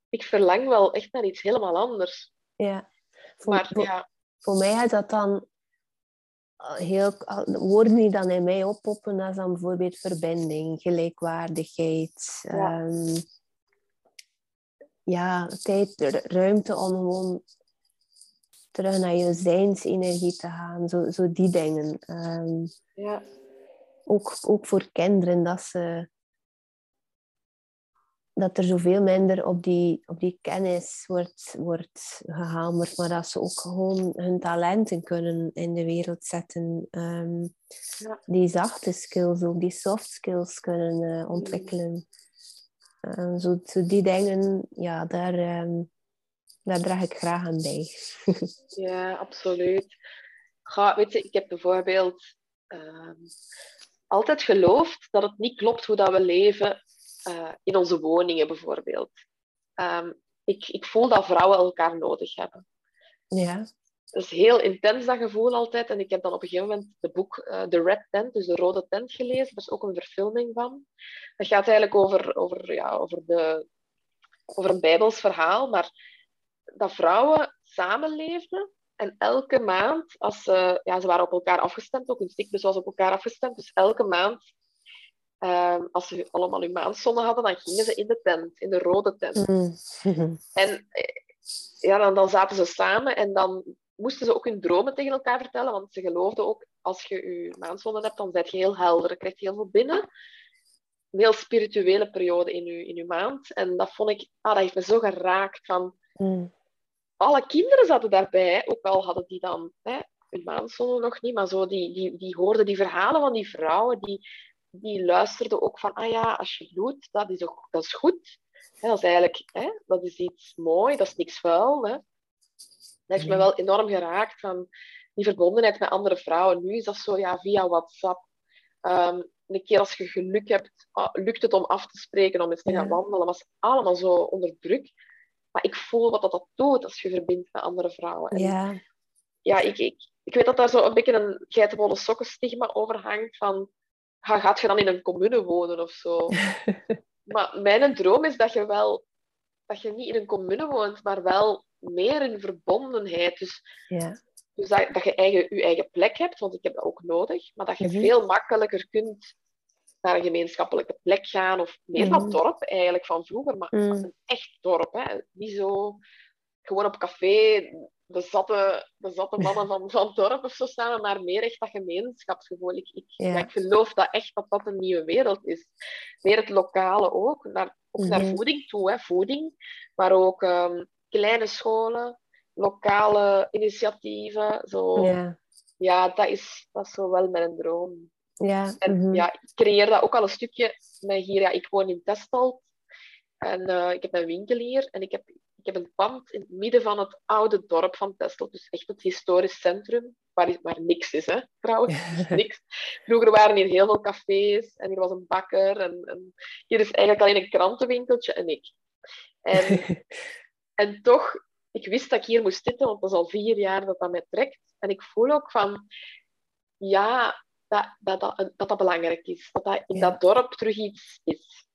ik verlang wel echt naar iets helemaal anders. ja. Voor, Maar voor, ja, voor mij is dat dan eh, heel, woorden die dan in mij oppoppen, dat is dan bijvoorbeeld verbinding, gelijkwaardigheid. Ja. ehm, ja, tijd, ru- ruimte om gewoon terug naar je zijnsenergie te gaan. Zo, zo die dingen. Ehm, ja, ook, ook voor kinderen, dat ze dat er zoveel minder op die, op die kennis wordt, wordt gehamerd, maar dat ze ook gewoon hun talenten kunnen in de wereld zetten. Ehm, Ja. Die zachte skills, ook die soft skills kunnen eh, ontwikkelen. Ehm, zo, zo die dingen, ja, daar, ehm, daar draag ik graag aan bij. ja, absoluut. Ga, weet je, ik heb bijvoorbeeld ehm, altijd geloofd dat het niet klopt hoe dat we leven eh, in onze woningen, bijvoorbeeld. Ik, ik voel dat vrouwen elkaar nodig hebben. ja. Dat is heel intens, dat gevoel altijd. En ik heb dan op een gegeven moment het boek eh, The Red Tent, dus de Rode Tent, gelezen. Daar is ook een verfilming van. Dat gaat eigenlijk over, over, ja, over, de, over een Bijbels verhaal, maar dat vrouwen samenleefden. En elke maand, als ze, ja, ze waren op elkaar afgestemd, ook hun cyclus was op elkaar afgestemd. Dus elke maand, ehm, als ze allemaal hun maandzonde hadden, dan gingen ze in de tent, in de rode tent. Mm. En eh, ja, dan, dan zaten ze samen en dan moesten ze ook hun dromen tegen elkaar vertellen, want ze geloofden ook, als je je maandzonde hebt, dan ben je heel helder, je krijgt heel veel binnen. Een heel spirituele periode in je, in uw maand. En dat vond ik, ah, dat heeft me zo geraakt van, Mm. alle kinderen zaten daarbij, ook al hadden die dan hè, hun maandzonde nog niet, maar zo, die, die, die hoorden die verhalen van die vrouwen, die, die luisterden ook van, ah ja, als je bloedt, dat is, ook, dat is goed. Hè, dat is eigenlijk, hè, dat is iets mooi, dat is niks vuil. Hè. Dat heeft me Ja. wel enorm geraakt, van die verbondenheid met andere vrouwen. Nu is dat zo ja, via WhatsApp. Ehm, een keer als je geluk hebt, ah, lukt het om af te spreken, om eens te gaan wandelen. was allemaal zo onder druk. Maar ik voel wat dat, dat doet als je verbindt met andere vrouwen. En Ja. ja, ik, ik, ik weet dat daar zo een beetje een geitenwolle sokken stigma over hangt. Van ga, gaat je dan in een commune wonen of zo? maar mijn droom is dat je wel, dat je niet in een commune woont, maar wel meer in verbondenheid. Dus, ja. dus dat, dat je eigen, je eigen plek hebt, want ik heb dat ook nodig, maar dat je Mhm. veel makkelijker kunt naar een gemeenschappelijke plek gaan, of meer Mhm. van dorp eigenlijk, van vroeger, maar Mm. een echt dorp. Hè? Niet zo gewoon op café, de zatte, de zatte mannen van, van het dorp of zo samen, maar meer echt dat gemeenschapsgevoel. Ik, ik, Ja. ja, ik geloof dat echt dat dat een nieuwe wereld is. Meer het lokale ook, naar, ook naar Mhm. voeding toe, hè? voeding, maar ook ehm, kleine scholen, lokale initiatieven. Zo. Ja. Ja. dat, is, dat is zo wel mijn droom. Ja. En mhm. ja, ik creëer dat ook al een stukje met hier. Ja, ik woon in Testalt en eh, ik heb een winkel hier en ik heb, ik heb een pand in het midden van het oude dorp van Testalt. Dus echt het historisch centrum, waar, waar niks is, hè, trouwens. Dus niks. Vroeger waren hier heel veel cafés en hier was een bakker en, en hier is eigenlijk alleen een krantenwinkeltje en ik. En, en toch, ik wist dat ik hier moest zitten, want dat is al vier jaar dat dat mij trekt. En ik voel ook van, ja, dat dat, dat, dat, dat belangrijk is. Dat dat in Ja. dat dorp terug iets is.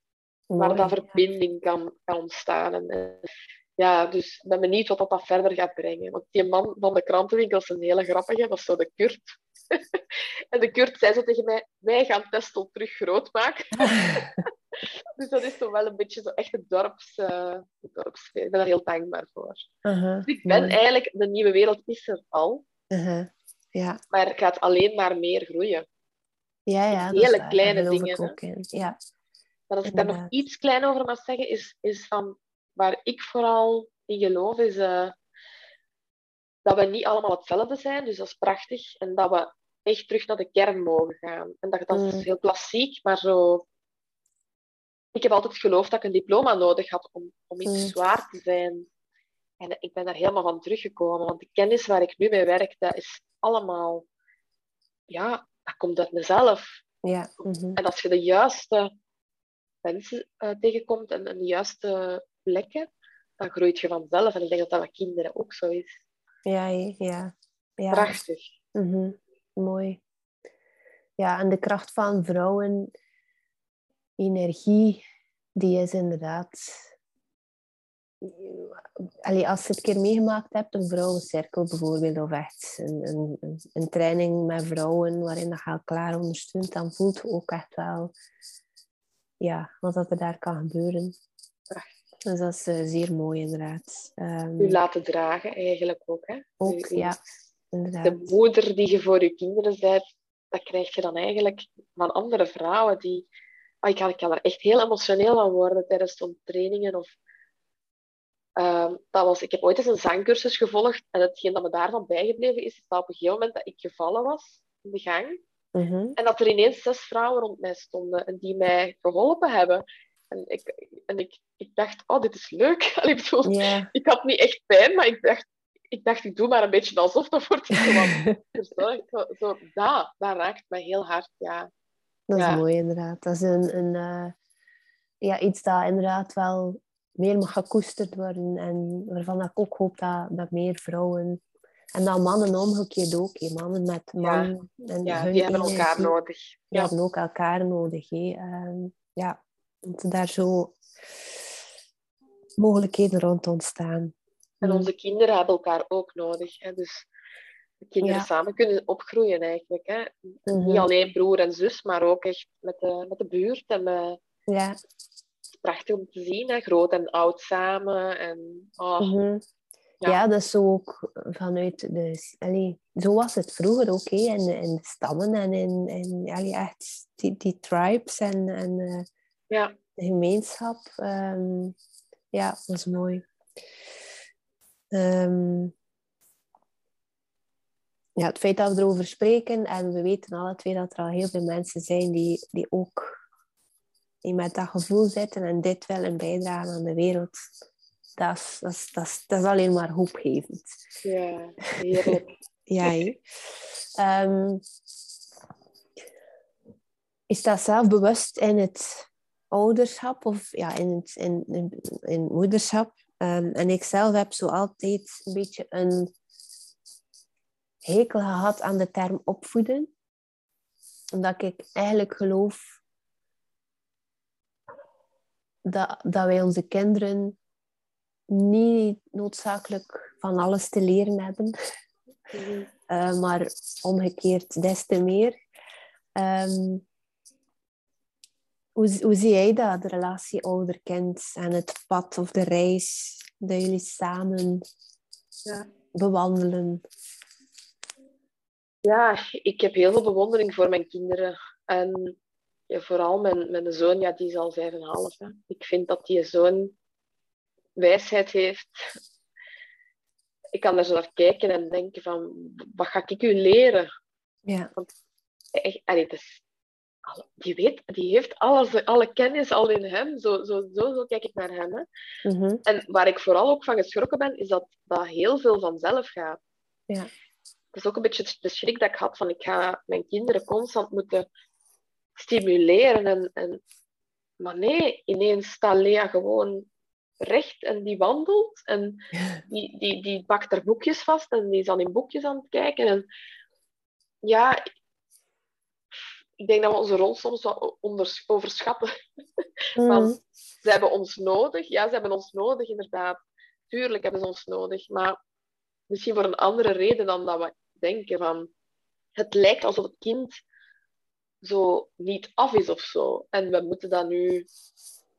Waar dat verbinding kan, kan ontstaan. En, eh, ja, dus ik ben benieuwd wat dat, dat verder gaat brengen. Want die man van de krantenwinkel is een hele grappige, dat is zo de Kurt. en de Kurt zei zo tegen mij, wij gaan Testel terug groot maken. dus dat is toch wel een beetje zo echt het dorps, eh, het dorpssfeer. Ik ben daar heel dankbaar voor. Uh-huh, Dus ik ben mooi. eigenlijk, de nieuwe wereld is er al, Uh-huh. Ja, maar het gaat alleen maar meer groeien. ja, ja. hele kleine dingen, ook. Ja. Maar als ik daar nog iets klein over mag zeggen, is, is van waar ik vooral in geloof, is eh, dat we niet allemaal hetzelfde zijn. Dus dat is prachtig. En dat we echt terug naar de kern mogen gaan. En dat, dat Mm. is heel klassiek, maar zo... Ik heb altijd geloofd dat ik een diploma nodig had om, om iets Mm. zwaar te zijn. En ik ben daar helemaal van teruggekomen. Want de kennis waar ik nu mee werk, dat is allemaal... Ja, dat komt uit mezelf. Ja. mhm. En als je de juiste mensen eh, tegenkomt en, en de juiste plekken, dan groeit je vanzelf. En ik denk dat dat met kinderen ook zo is. Ja, ja, ja. ja. Prachtig. Mhm. Mooi. Ja, en de kracht van vrouwen, energie, die is inderdaad. Allee, als je het een keer meegemaakt hebt, een vrouwencirkel bijvoorbeeld, of echt een, een, een, training met vrouwen waarin dat je elkaar ondersteunt, dan voelt je ook echt wel ja, wat dat er daar kan gebeuren. Dus dat is eh, zeer mooi, inderdaad. Ehm, U laten dragen eigenlijk ook. Hè? ook, U- ja, De inderdaad. moeder die je voor je kinderen bent, dat krijg je dan eigenlijk van andere vrouwen. Die... Ah, ik, kan, ik kan er echt heel emotioneel van worden tijdens zo'n trainingen. Of, Ehm, dat was, ik heb ooit eens een zangcursus gevolgd en hetgeen dat me daarvan bijgebleven is, is dat op een gegeven moment dat ik gevallen was in de gang Mhm. en dat er ineens zes vrouwen rond mij stonden en die mij geholpen hebben. En ik, en ik, ik dacht, oh, dit is leuk. Allee, ik, bedoel, ik had niet echt pijn, maar ik dacht, ik dacht, ik doe maar een beetje alsof dat wordt. Zo, zo, dat, dat raakt mij heel hard, ja. Dat is Ja. mooi, inderdaad. Dat is een, een, eh, ja, iets dat inderdaad wel meer mag gekoesterd worden. En waarvan ik ook hoop dat, dat meer vrouwen... En dat mannen omgekeerd ook. Mannen met man. En ja hun die hebben elkaar nodig. Die Ja. hebben ook elkaar nodig. Ehm, ja, dat daar zo mogelijkheden rond ontstaan. En onze kinderen hebben elkaar ook nodig. Hè. Dus kinderen Ja. samen kunnen opgroeien eigenlijk. Hè. Mhm. Niet alleen broer en zus, maar ook echt met de, met de buurt. En met, Ja. het is prachtig om te zien, hè. groot en oud samen. En, oh, Mhm. Ja. Ja. dat is zo ook vanuit de... Allee, zo was het vroeger ook, hè, in, de- in de stammen en in, in allee, echt die, die tribes en, en eh, ja. de gemeenschap. Ehm, ja, dat is mooi. Ehm, ja, het feit dat we erover spreken en we weten alle twee dat er al heel veel mensen zijn die, die ook die met dat gevoel zitten en dit willen bijdragen aan de wereld. Dat is, dat is, dat is, dat is alleen maar hoopgevend. ja, heerlijk. Ja? Ehm, is dat zelf bewust in het ouderschap of ja, in het in, in, moederschap? Ehm, en ik zelf heb zo altijd een beetje een hekel gehad aan de term opvoeden. omdat ik eigenlijk geloof dat, dat wij onze kinderen niet noodzakelijk van alles te leren hebben. Mhm. Eh, maar omgekeerd des te meer. Ehm, hoe, hoe zie jij dat, de relatie ouder-kind en het pad of de reis dat jullie samen ja. bewandelen? Ja, ik heb heel veel bewondering voor mijn kinderen. En ja, vooral mijn, mijn zoon, ja, die is al vijf en half. Hè. Ik vind dat die zo'n wijsheid heeft. Ik kan er zo naar kijken en denken van, wat ga ik u leren? Ja. Want echt, allee, het is, die, weet, die heeft alles, alle kennis al in hem. Zo, zo, zo, zo kijk ik naar hem. Hè. Mhm. En waar ik vooral ook van geschrokken ben, is dat dat heel veel vanzelf gaat. Ja is ook een beetje de schrik dat ik had van ik ga mijn kinderen constant moeten stimuleren. En, en... Maar nee, ineens staat Lea gewoon recht en die wandelt en die, die, die pakt er boekjes vast en die is dan in boekjes aan het kijken. En ja, ik denk dat we onze rol soms wat onder, overschatten. Mm. ze hebben ons nodig. Ja, ze hebben ons nodig, inderdaad. Tuurlijk hebben ze ons nodig. Maar misschien voor een andere reden dan dat we denken. Van, het lijkt alsof het kind zo niet af is of zo. En we moeten dat nu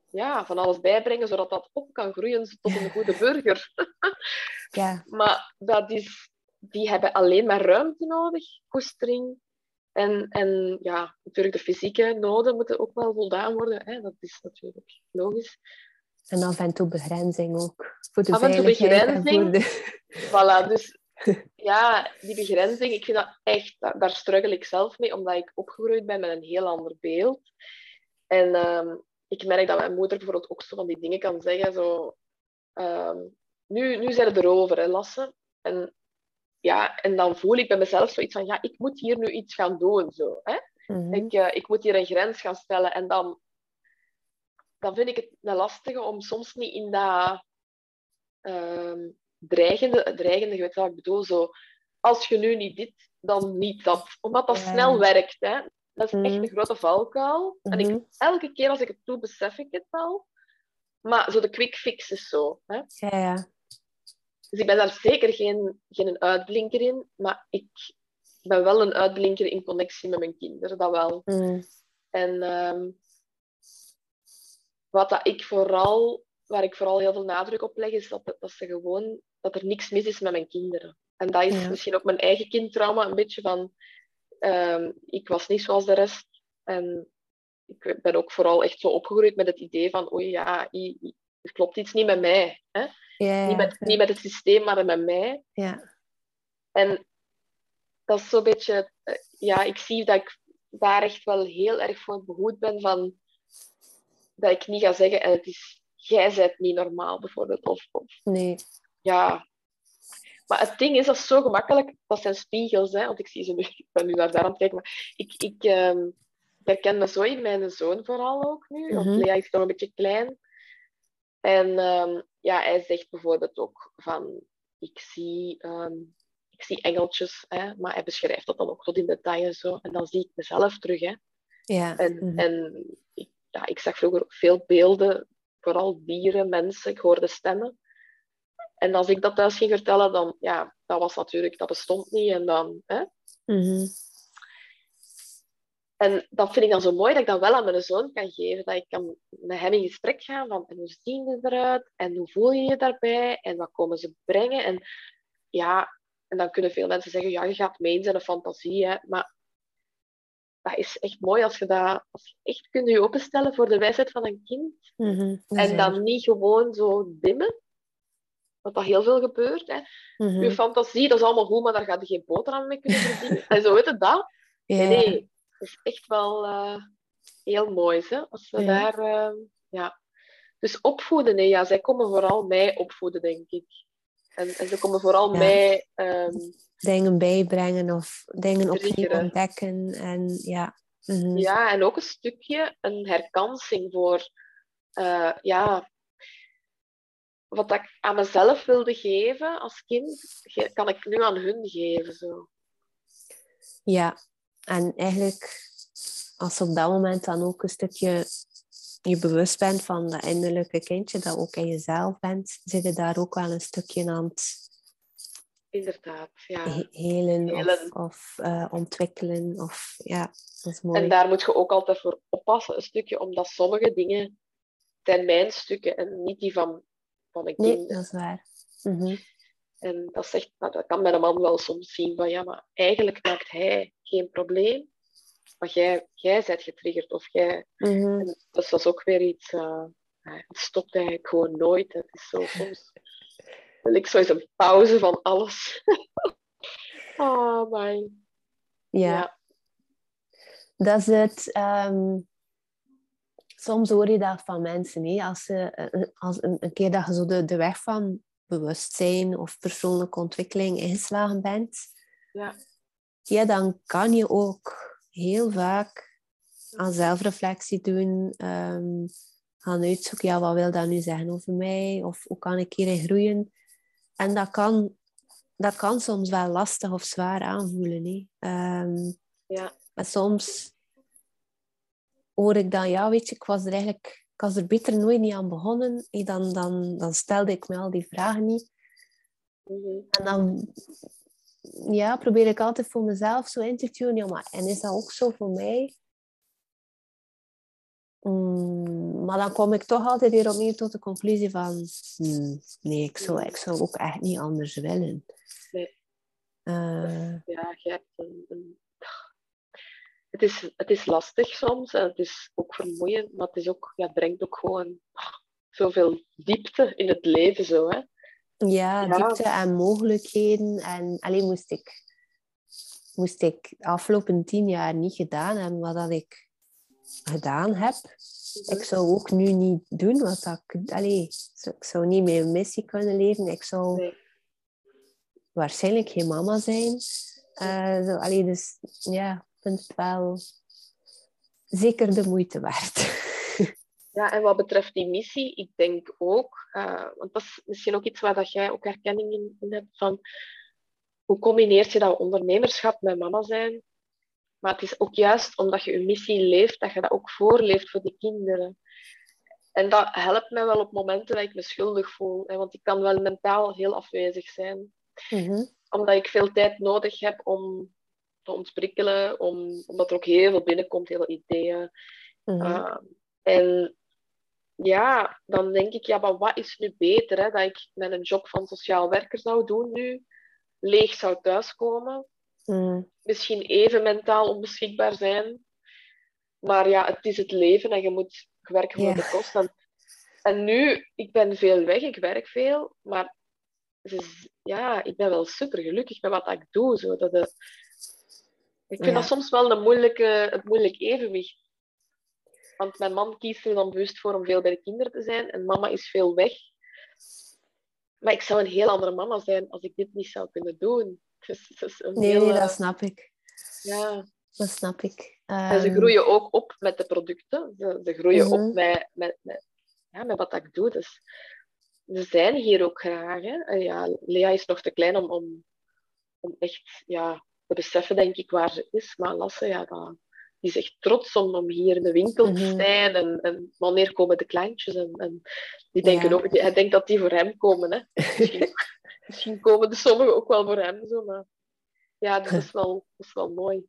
ja, van alles bijbrengen, zodat dat op kan groeien tot een goede burger. ja. Maar dat is, die hebben alleen maar ruimte nodig, koestering. En, en ja, natuurlijk de fysieke noden moeten ook wel voldaan worden. Hè? Dat is natuurlijk logisch. En af en toe begrenzing ook. Voor de af en toe begrenzing. De... Voilà, dus ja, die begrenzing, ik vind dat echt, daar, daar struggle ik zelf mee, omdat ik opgegroeid ben met een heel ander beeld. En ehm, ik merk dat mijn moeder bijvoorbeeld ook zo van die dingen kan zeggen, zo... Ehm, nu, nu zijn het erover, hè, Lasse. En, ja, en dan voel ik bij mezelf zoiets van, ja, ik moet hier nu iets gaan doen, zo. Hè? Mhm. ik, uh, ik moet hier een grens gaan stellen. En dan, dan vind ik het een lastige om soms niet in dat... Ehm, dreigende, dreigende, je weet wat ik bedoel, zo, als je nu niet dit, dan niet dat. Omdat dat snel werkt. Hè. Dat is echt Mhm. een grote valkuil. En ik, Mhm. elke keer als ik het doe, besef ik het wel. Maar zo de quick fix is zo. Hè. Ja, ja. Dus ik ben daar zeker geen, geen uitblinker in, maar ik ben wel een uitblinker in connectie met mijn kinderen, dat wel. Mm. En ehm, wat dat ik vooral, waar ik vooral heel veel nadruk op leg, is dat, dat, ze gewoon, dat er niks mis is met mijn kinderen. En dat is Ja. misschien ook mijn eigen kindtrauma, een beetje van, ehm, ik was niet zoals de rest. En ik ben ook vooral echt zo opgegroeid met het idee van, oei ja, i- i- er klopt iets niet met mij. Hè? Niet, met, niet met het systeem, maar met mij. Ja. En dat is zo'n beetje, eh, ja, ik zie dat ik daar echt wel heel erg voor behoed ben van dat ik niet ga zeggen, en het is, jij bent niet normaal bijvoorbeeld. Of, of Nee. Ja. Maar het ding is, dat is zo gemakkelijk, dat zijn spiegels, hè, want ik zie ze nu, ik ben nu naar daar aan het kijken, maar ik, ik, ik herken me zo in mijn zoon vooral ook nu, want Mhm. Lea is nog een beetje klein. En ehm, ja, hij zegt bijvoorbeeld ook van, ik zie, ehm, ik zie engeltjes, hè, maar hij beschrijft dat dan ook tot in detail en zo. En dan zie ik mezelf terug. Hè. Ja. En, Mhm. en ik, ja, ik zag vroeger ook veel beelden, vooral dieren, mensen, ik hoorde stemmen. En als ik dat thuis ging vertellen, dan, ja, dat was natuurlijk, dat bestond niet. En dan, hè. Mhm. En dat vind ik dan zo mooi dat ik dat wel aan mijn zoon kan geven. Dat ik kan met hem in gesprek gaan van en hoe zien ze eruit? En hoe voel je je daarbij? En wat komen ze brengen? En ja, en dan kunnen veel mensen zeggen, ja, je gaat mee in zijn fantasie. Hè. Maar dat is echt mooi als je dat als je echt kunt je openstellen voor de wijsheid van een kind. Mhm. En dan niet gewoon zo dimmen. Wat dat heel veel gebeurt. Hè. Mhm. Je fantasie, dat is allemaal goed, maar daar gaat je geen boterham mee kunnen verdienen. en zo weet het dat. Nee, nee. Dat is echt wel eh, heel mooi, hè? Als we daar... eh, ja. Dus opvoeden, nee, ja, zij komen vooral mij opvoeden, denk ik. En, en ze komen vooral Ja. mij... ehm, Dingen bijbrengen of dingen opnieuw ontdekken. En ja. Mhm. ja, en ook een stukje een herkansing voor... eh, ja, wat ik aan mezelf wilde geven als kind, kan ik nu aan hun geven. Zo. Ja, en eigenlijk als op dat moment dan ook een stukje je bewust bent van dat innerlijke kindje, dat ook in jezelf bent, zit je daar ook wel een stukje aan het Inderdaad, ja. helen, Helen. of, of eh, ontwikkelen. Of, ja, dat is mooi. En daar moet je ook altijd voor oppassen, een stukje, omdat sommige dingen zijn mijn stukken en niet die van, van mijn nee, dat is waar. Mhm. En dat, zegt, nou, dat kan mijn man wel soms zien van ja, maar eigenlijk maakt hij geen probleem, maar jij, jij bent getriggerd of jij. Mhm. Dus dat is ook weer iets, eh, het stopt eigenlijk gewoon nooit. Het is zo soms wil ik zo eens een pauze van alles. oh my. Ja. Ja. Dat is het. ehm, soms hoor je dat van mensen. Hè? Als, ze, eh, als een, een keer dat je zo de, de weg van bewustzijn of persoonlijke ontwikkeling ingeslagen bent, Ja. ja, dan kan je ook heel vaak aan zelfreflectie doen. ehm, gaan uitzoeken, ja, wat wil dat nu zeggen over mij? Of hoe kan ik hierin groeien? En dat kan, dat kan soms wel lastig of zwaar aanvoelen. Hè? Ehm, Ja. maar soms hoor ik dan, ja, weet je, ik was er eigenlijk, ik was er beter nooit niet aan begonnen. Hey, Dan, dan, dan stelde ik me al die vragen niet. Mhm. En dan ja, probeer ik altijd voor mezelf zo in te tunen. Ja, maar, en is dat ook zo voor mij? Mm, maar dan kom ik toch altijd weer opnieuw tot de conclusie van... hmm, nee, ik zou, ik zou ook echt niet anders willen. Nee. Eh, Ja, je hebt een, een- Het, is, het is lastig soms en het is ook vermoeiend, maar het, is ook, ja, het brengt ook gewoon zoveel diepte in het leven. Zo, hè? ja, Ja. diepte en mogelijkheden. En alleen moest ik, moest ik de afgelopen tien jaar niet gedaan hebben wat dat ik gedaan heb. Ik zou ook nu niet doen wat ik... Allee, ik zou niet mijn missie kunnen leven. Ik zou Nee. waarschijnlijk geen mama zijn. Eh, zo, allee, dus ja, wel zeker de moeite waard. Ja, en wat betreft die missie, ik denk ook, eh, want dat is misschien ook iets waar dat jij ook herkenning in, in hebt, van hoe combineert je dat ondernemerschap met mama zijn? Maar het is ook juist omdat je je missie leeft, dat je dat ook voorleeft voor die kinderen. En dat helpt mij wel op momenten dat ik me schuldig voel, hè, want ik kan wel mentaal heel afwezig zijn Mhm. omdat ik veel tijd nodig heb om te ontprikkelen, om, omdat er ook heel veel binnenkomt, heel veel ideeën. Mhm. Uh, en ja, dan denk ik, ja, maar wat is nu beter? Hè? Dat ik met een job van sociaal werker zou doen nu, leeg zou thuiskomen, Mhm. misschien even mentaal onbeschikbaar zijn. Maar ja, het is het leven en je moet werken voor de kosten. En, en nu, ik ben veel weg, ik werk veel, maar is- ja, ik ben wel super gelukkig met wat ik doe. Zo, dat het- ik vind Ja. dat soms wel een moeilijke, het moeilijk evenwicht. Want mijn man kiest er dan bewust voor om veel bij de kinderen te zijn en mama is veel weg. Maar ik zou een heel andere mama zijn als ik dit niet zou kunnen doen. Dus, een Nee, nee, dat snap ik. ja. Dat snap ik. En ze Ehm, groeien ook op met de producten. Ze, ze groeien Mhm. op met, met, met, ja, met wat ik doe. Dus ze zijn hier ook graag. Hè. En ja, Lea is nog te klein om, om, om echt ja, beseffen, denk ik, waar ze is. Maar Lasse, ja, dat, die is echt trots om, om hier in de winkel te Mhm. zijn. En, en wanneer komen de kleintjes? En, en die denken Ja. ook, hij denkt dat die voor hem komen. Hè. Misschien, misschien komen de sommigen ook wel voor hem. Zo, maar ja, dat is wel, dat is wel mooi.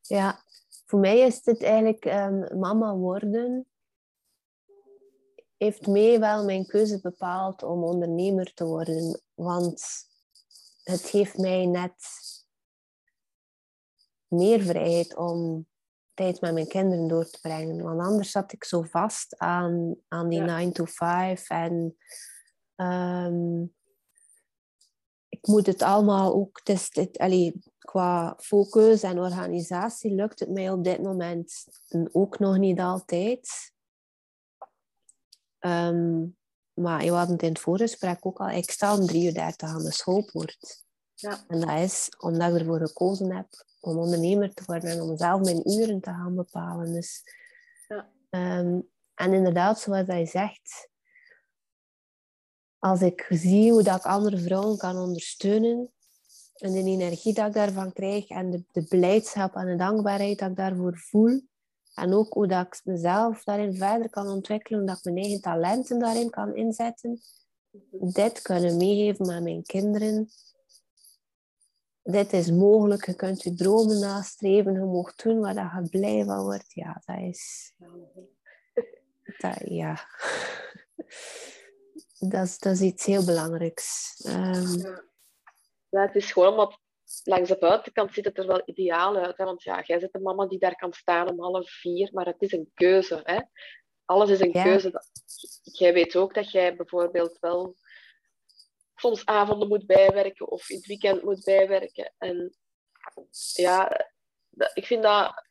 Ja, voor mij is dit eigenlijk ehm, mama worden. Heeft mee wel mijn keuze bepaald om ondernemer te worden. Want het geeft mij net meer vrijheid om tijd met mijn kinderen door te brengen. Want anders zat ik zo vast aan, aan die Ja. 9 to 5. En ehm, ik moet het allemaal ook... Het is, het, allee, qua focus en organisatie lukt het mij op dit moment ook nog niet altijd. Ehm, maar je had het in het voorgesprek ook al. Ik sta om 3 uur 30 aan de schoolpoort. Ja. En dat is omdat ik ervoor gekozen heb om ondernemer te worden en om zelf mijn uren te gaan bepalen. Dus, Ja. ehm, en inderdaad, zoals hij zegt, als ik zie hoe dat ik andere vrouwen kan ondersteunen, en de energie dat ik daarvan krijg en de, de blijdschap en de dankbaarheid dat ik daarvoor voel. En ook hoe dat ik mezelf daarin verder kan ontwikkelen, dat ik mijn eigen talenten daarin kan inzetten. Dit kunnen meegeven aan mijn kinderen. Dit is mogelijk, je kunt je dromen nastreven, je mag doen waar je blij van wordt. Ja, dat is... Dat, ja. Dat is, dat is iets heel belangrijks. Um, ja, het is gewoon omdat langs de buitenkant ziet het er wel ideaal uit. Hè? Want ja, jij zit een mama die daar kan staan om half vier, maar het is een keuze. Hè? Alles is een keuze. Jij weet ook dat jij bijvoorbeeld wel soms avonden moet bijwerken of in het weekend moet bijwerken. En ja, ik vind dat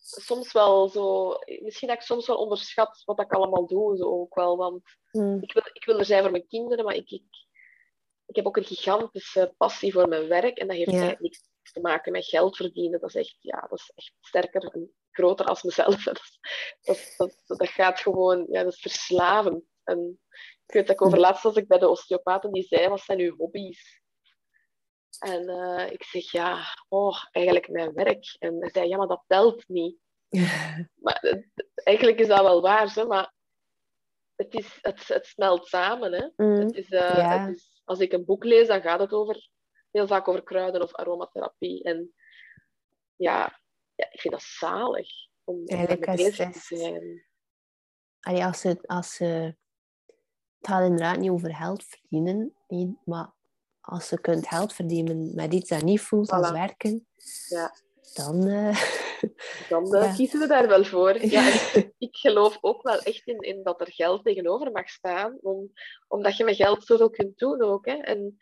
soms wel zo... Misschien dat ik soms wel onderschat wat ik allemaal doe, zo ook wel. Want hmm. ik, wil, ik wil er zijn voor mijn kinderen, maar ik, ik ik heb ook een gigantische passie voor mijn werk. En dat heeft ja. niks te maken met geld verdienen. Dat is echt, ja, dat is echt sterker en groter als mezelf. Dat, dat, dat, gaat gewoon, ja, dat is verslavend. En ik weet dat ik over laatst als ik bij de osteopaat die zei, wat zijn uw hobby's? En uh, ik zeg, ja, oh, eigenlijk mijn werk. En hij zei, ja, maar dat telt niet. maar uh, eigenlijk is dat wel waar, hè, maar het, is, het, het smelt samen. Hè. Mm. Het, is, uh, ja. het is als ik een boek lees, dan gaat het over, heel vaak over kruiden of aromatherapie. En ja, ja ik vind dat zalig om Eigenlijk bezig te zijn. Allee, als ze, als ze, het gaat inderdaad niet over geld verdienen, maar als ze kunt geld verdienen met iets dat niet voelt als werken, ja. dan... Uh, dan uh, kiezen we daar wel voor. Ja, ik geloof ook wel echt in, in dat er geld tegenover mag staan, om, omdat je met geld zoveel kunt doen ook. Hè. En,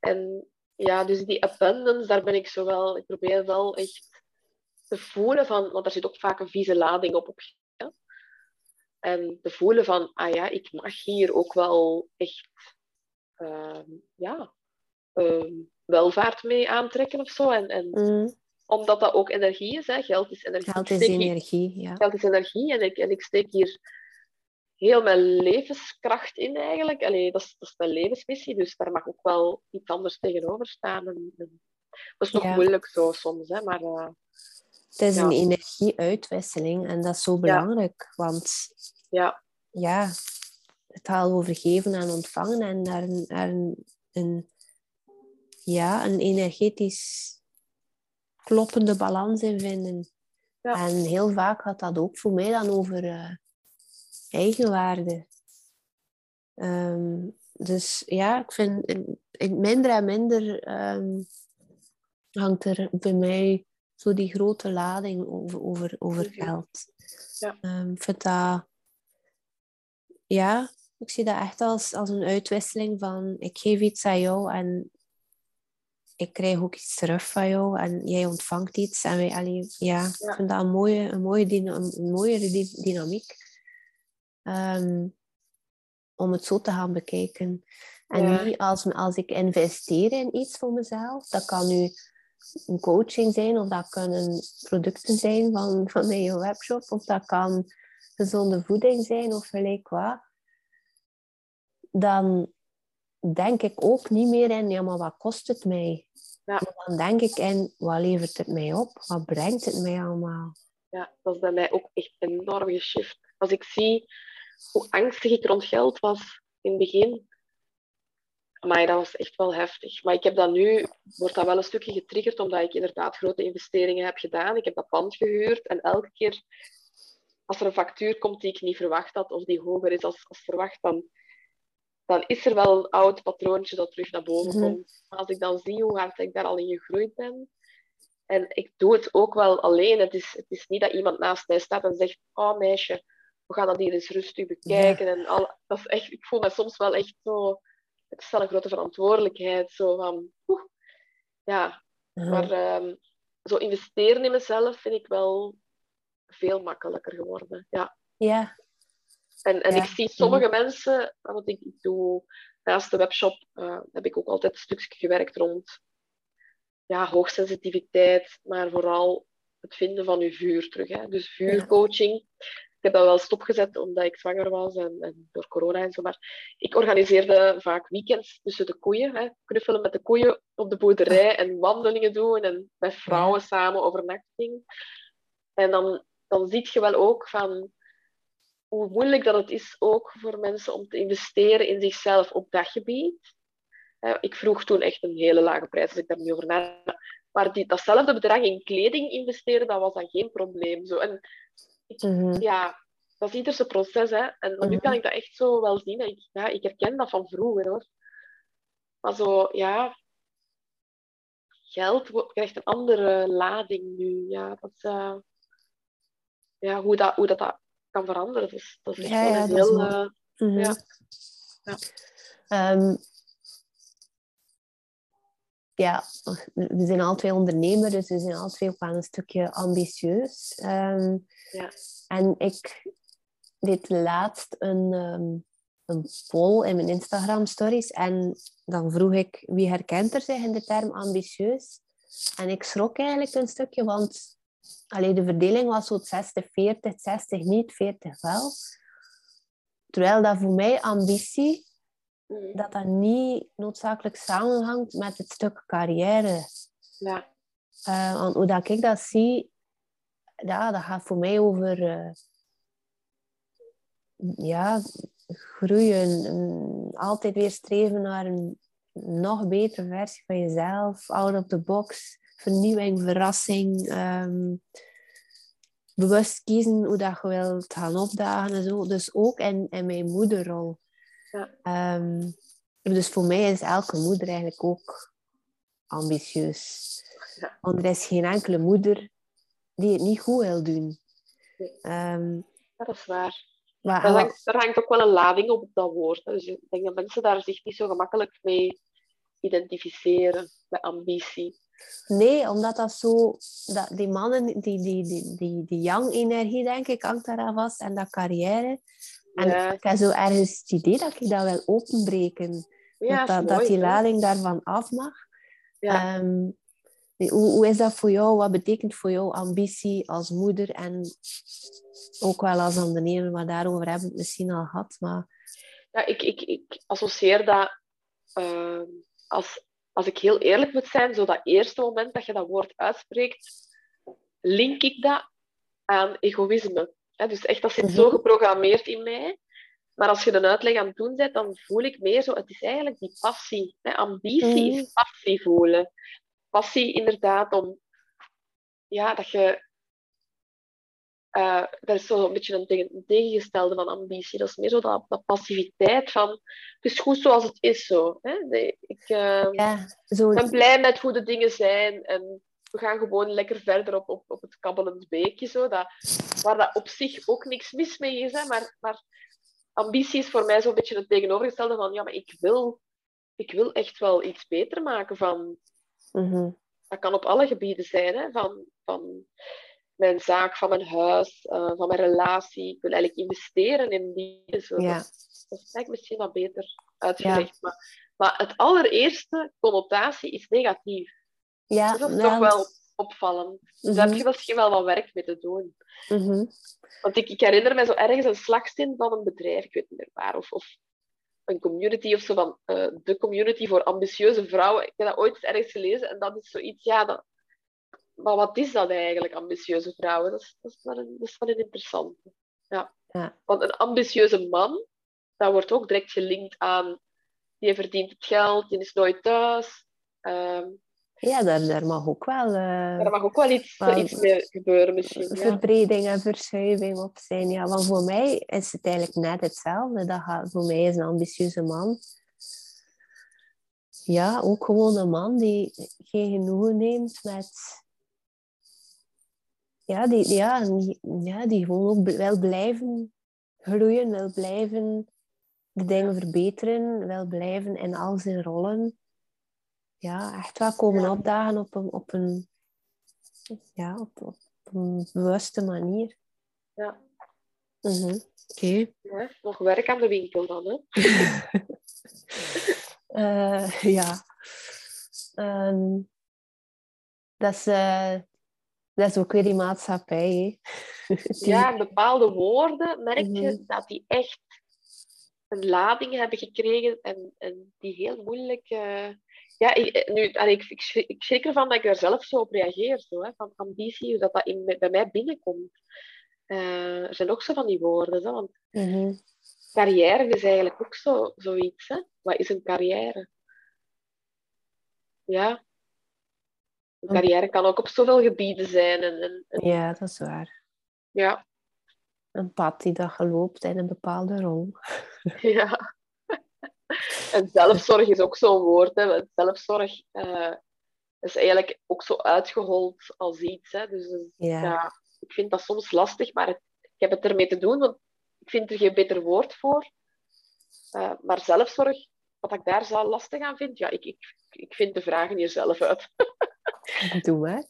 en ja, dus die abundance, daar ben ik zo wel... Ik probeer wel echt te voelen van... Want er zit ook vaak een vieze lading op. op. En te voelen van, ah ja, ik mag hier ook wel echt... Uh, ja, uh, welvaart mee aantrekken of zo. En, en mm omdat dat ook energie is. Hè. Geld is energie. Geld is energie, ja. Geld is energie. En ik, en ik steek hier heel mijn levenskracht in eigenlijk. Allee, dat, is, dat is mijn levensmissie, dus daar mag ook wel iets anders tegenover staan. En, dat is nog moeilijk zo soms, hè, maar... Uh, het is een energieuitwisseling en dat is zo belangrijk, want ja. Ja, het gaat over geven en ontvangen en daar een, een, een, ja, een energetisch kloppende balans in vinden. Ja. En heel vaak gaat dat ook voor mij dan over uh, eigenwaarde. Ehm, dus ja, ik vind in, minder en minder um, hangt er bij mij zo die grote lading over, over, over geld. Ja. Um, ik vind dat, ja, ik zie dat echt als, als een uitwisseling van ik geef iets aan jou en ik krijg ook iets terug van jou en jij ontvangt iets. En wij, allee, ja, ik vind dat een mooie, een mooie, een mooie dynamiek. Ehm, om het zo te gaan bekijken. En niet als, als ik investeer in iets voor mezelf. Dat kan nu een coaching zijn, of dat kunnen producten zijn van, van mijn webshop, of dat kan gezonde voeding zijn, of gelijk wat. Dan denk ik ook niet meer in, ja, maar wat kost het mij? Ja. dan denk ik in, wat levert het mij op? Wat brengt het mij allemaal? Ja, dat is bij mij ook echt enorm geshift. Als ik zie hoe angstig ik rond geld was in het begin, maar dat was echt wel heftig. Maar ik heb dat nu, wordt dat wel een stukje getriggerd, omdat ik inderdaad grote investeringen heb gedaan. Ik heb dat pand gehuurd en elke keer als er een factuur komt die ik niet verwacht had, of die hoger is als, als verwacht, dan dan is er wel een oud patroontje dat terug naar boven mhm. komt. Maar als ik dan zie hoe hard ik daar al in gegroeid ben, en ik doe het ook wel alleen. Het is, het is niet dat iemand naast mij staat en zegt, oh meisje, we gaan dat hier eens rustig bekijken. En al, dat is echt, ik voel me soms wel echt zo, het is wel een grote verantwoordelijkheid. Zo van, ja, mhm. maar um, zo investeren in mezelf vind ik wel veel makkelijker geworden. Ja. Ja, en, en ik zie sommige mensen, want ik, ik doe naast de webshop, uh, heb ik ook altijd een stukje gewerkt rond ja, hoogsensitiviteit, maar vooral het vinden van je vuur terug. Hè. Dus vuurcoaching. Ik heb dat wel stopgezet omdat ik zwanger was en, en, door corona en zo. Maar ik organiseerde vaak weekends tussen de koeien. Hè, knuffelen met de koeien op de boerderij en wandelingen doen en met vrouwen samen overnachting. En dan, dan zie je wel ook van hoe moeilijk dat het is ook voor mensen om te investeren in zichzelf op dat gebied. Ik vroeg toen echt een hele lage prijs als ik daar nu over nadenk. Maar die, datzelfde bedrag in kleding investeren, dat was dan geen probleem. Zo. En mhm. ja, dat is ieders proces. Hè. En nu mhm. kan ik dat echt zo wel zien. Ik, ja, ik herken dat van vroeger hoor. Maar zo, ja, geld krijgt een andere lading nu. Ja, dat, uh, ja, hoe, dat, hoe dat, dat kan veranderen. Dus, dat is echt ja, ja, heel... Uh, ja. ja. Um, ja, we zijn al twee ondernemers, dus we zijn al twee wel een stukje ambitieus. Um, ja. En ik deed laatst een, um, een poll in mijn Instagram stories en dan vroeg ik wie herkent er zich in de term ambitieus. En ik schrok eigenlijk een stukje, want allee, de verdeling was zo 60-40, 60 niet, 40 wel. Terwijl dat voor mij ambitie Mm. dat dat niet noodzakelijk samenhangt met het stuk carrière. Ja. Uh, want hoe dat ik dat zie, ja, dat gaat voor mij over uh, ja, groeien. altijd weer streven naar een nog betere versie van jezelf. Out of the box, vernieuwing, verrassing. Um, bewust kiezen hoe dat je wilt gaan opdagen en zo. Dus ook in, in mijn moederrol. Ja. Ehm, dus voor mij is elke moeder eigenlijk ook ambitieus. Ja. Want er is geen enkele moeder die het niet goed wil doen. Um, dat is waar. Maar, er, hangt, hangt, ook wel een lading op dat woord. Dus ik denk dat mensen daar zich niet zo gemakkelijk mee identificeren, met ambitie. Nee, omdat dat zo... Dat die mannen, die, die, die, die, die yang-energie, denk ik, hangt daar vast. En dat carrière. En ik heb zo ergens het idee dat ik dat wil openbreken. Ja, dat, dat die lading daarvan af mag. Ja. Ehm, hoe, hoe is dat voor jou? Wat betekent voor jou ambitie als moeder en ook wel als ondernemer? Maar daarover hebben we het misschien al gehad. Maar... Ja, ik, ik, ik associeer dat, uh, als, als ik heel eerlijk moet zijn, zo dat eerste moment dat je dat woord uitspreekt, link ik dat aan egoïsme dus echt, dat zit mhm. zo geprogrammeerd in mij. Maar als je een uitleg aan het doen bent, dan voel ik meer zo... Het is eigenlijk die passie. Hè? Ambitie is mhm. passie voelen. Passie inderdaad om... Ja, dat je... Uh, dat is zo een beetje een, tegengestelde van ambitie. Dat is meer zo dat, dat passiviteit van... Het is goed zoals het is zo. Hè? ik uh, ja, zo... ben blij met hoe de dingen zijn. En we gaan gewoon lekker verder op, op, op het kabbelend beekje. Zo, dat, waar dat op zich ook niks mis mee is. Hè, maar, maar ambitie is voor mij zo'n beetje het tegenovergestelde van ja, maar ik wil, ik wil echt wel iets beter maken van. Mhm. Dat kan op alle gebieden zijn, hè, van, van mijn zaak, van mijn huis, uh, van mijn relatie. Ik wil eigenlijk investeren in die. Zo. Ja. Dat, is eigenlijk misschien wat beter uitgelegd. Maar, maar het allereerste connotatie is negatief. Ja, dat is toch wel opvallend. Dus daar heb je misschien wel wat werk mee te doen. Mhm. Want ik, ik, herinner me zo ergens een slagzin van een bedrijf, ik weet niet meer waar, of, of een community of zo van uh, de community voor ambitieuze vrouwen. Ik heb dat ooit ergens gelezen en dat is zoiets, ja, dat, maar wat is dat eigenlijk, ambitieuze vrouwen? Dat is, dat is, wel, een, dat is wel een interessante. Ja. ja. Want een ambitieuze man, dat wordt ook direct gelinkt aan, die verdient het geld, die is nooit thuis. Ehm, ja, daar, daar mag ook wel... Uh, daar mag ook wel iets, iets meer gebeuren misschien. Verbreding en verschuiving op zijn. Ja, want voor mij is het eigenlijk net hetzelfde. Dat gaat, voor mij is een ambitieuze man... Ja, ook gewoon een man die geen genoegen neemt met... Ja, die, ja, ja, die gewoon ook wil blijven groeien, wil blijven de dingen verbeteren, wil blijven in al zijn rollen ja, echt wel komen opdagen op een, op een, ja, op, op een bewuste manier. Ja. Mm Oké. Ja, nog werk aan de winkel dan, hè? uh, ja. Um, dat is... Uh, Dat is ook weer die maatschappij. Ja, bepaalde woorden merk je mhm. dat die echt een lading hebben gekregen en, en die heel moeilijk. Uh... Ja, ik, nu, ik, ik, ik schrik ervan dat ik daar zelf zo op reageer, zo, hè, van ambitie, hoe dat, dat in, bij mij binnenkomt. Uh, er zijn ook zo van die woorden, zo, want mhm. carrière is eigenlijk ook zo, zoiets. Hè? Wat is een carrière? Ja, een carrière kan ook op zoveel gebieden zijn. En, en, Ja, dat is waar. Ja. Een pad die dat geloopt in een bepaalde rol. Ja. En zelfzorg is ook zo'n woord. Hè. Zelfzorg uh, is eigenlijk ook zo uitgehold als iets. Hè. Dus, ja. ik vind dat soms lastig, maar ik heb het ermee te doen, want ik vind er geen beter woord voor. Uh, maar zelfzorg, wat ik daar zo lastig aan vind, ja, ik, ik, ik vind de vragen jezelf uit. Doe hè?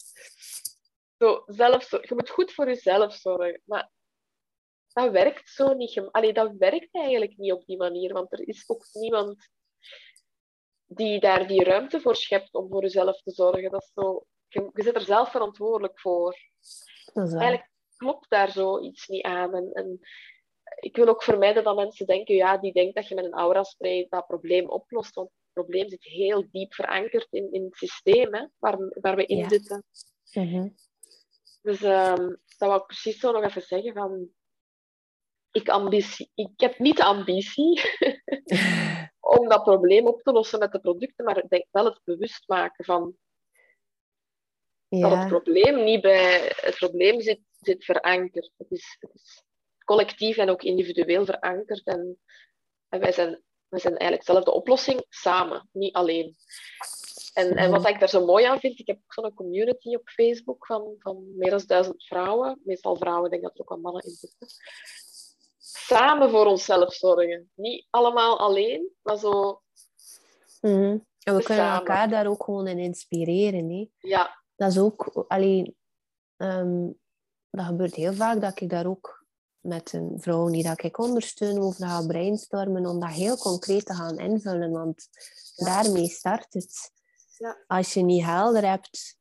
Zo, zelfzorg. Je moet goed voor jezelf zorgen. Maar dat werkt zo niet. Allee, dat werkt eigenlijk niet op die manier. Want er is ook niemand die daar die ruimte voor schept om voor jezelf te zorgen. Dat is zo, je, je zit er zelf verantwoordelijk voor. eigenlijk klopt daar zoiets niet aan. En, en ik wil ook vermijden dat mensen denken, ja, die denkt dat je met een aura-spray dat probleem oplost. Want probleem zit heel diep verankerd in, in het systeem hè, waar, waar we in zitten. Mhm. Dus um, dat wou ik precies zo nog even zeggen van... Ik, ambitie, ik heb niet de ambitie om dat probleem op te lossen met de producten, maar ik denk wel het bewust maken van ja. dat het probleem niet bij het probleem zit, zit verankerd. Het is, het is collectief en ook individueel verankerd. En, en wij zijn we zijn eigenlijk zelf de oplossing samen, niet alleen. En, en wat ik daar zo mooi aan vind, ik heb zo'n community op Facebook van, van meer dan duizend vrouwen. Meestal vrouwen, ik denk dat er ook wel mannen in zitten. Samen voor onszelf zorgen. Niet allemaal alleen, maar zo. Mm En we kunnen elkaar daar ook gewoon in inspireren. Hè? Ja. Dat is ook alleen. Um, dat gebeurt heel vaak dat ik daar ook met een vrouw die dat ik ondersteun over gaan brainstormen om dat heel concreet te gaan invullen. Want daarmee start het. Ja. Als je niet helder hebt,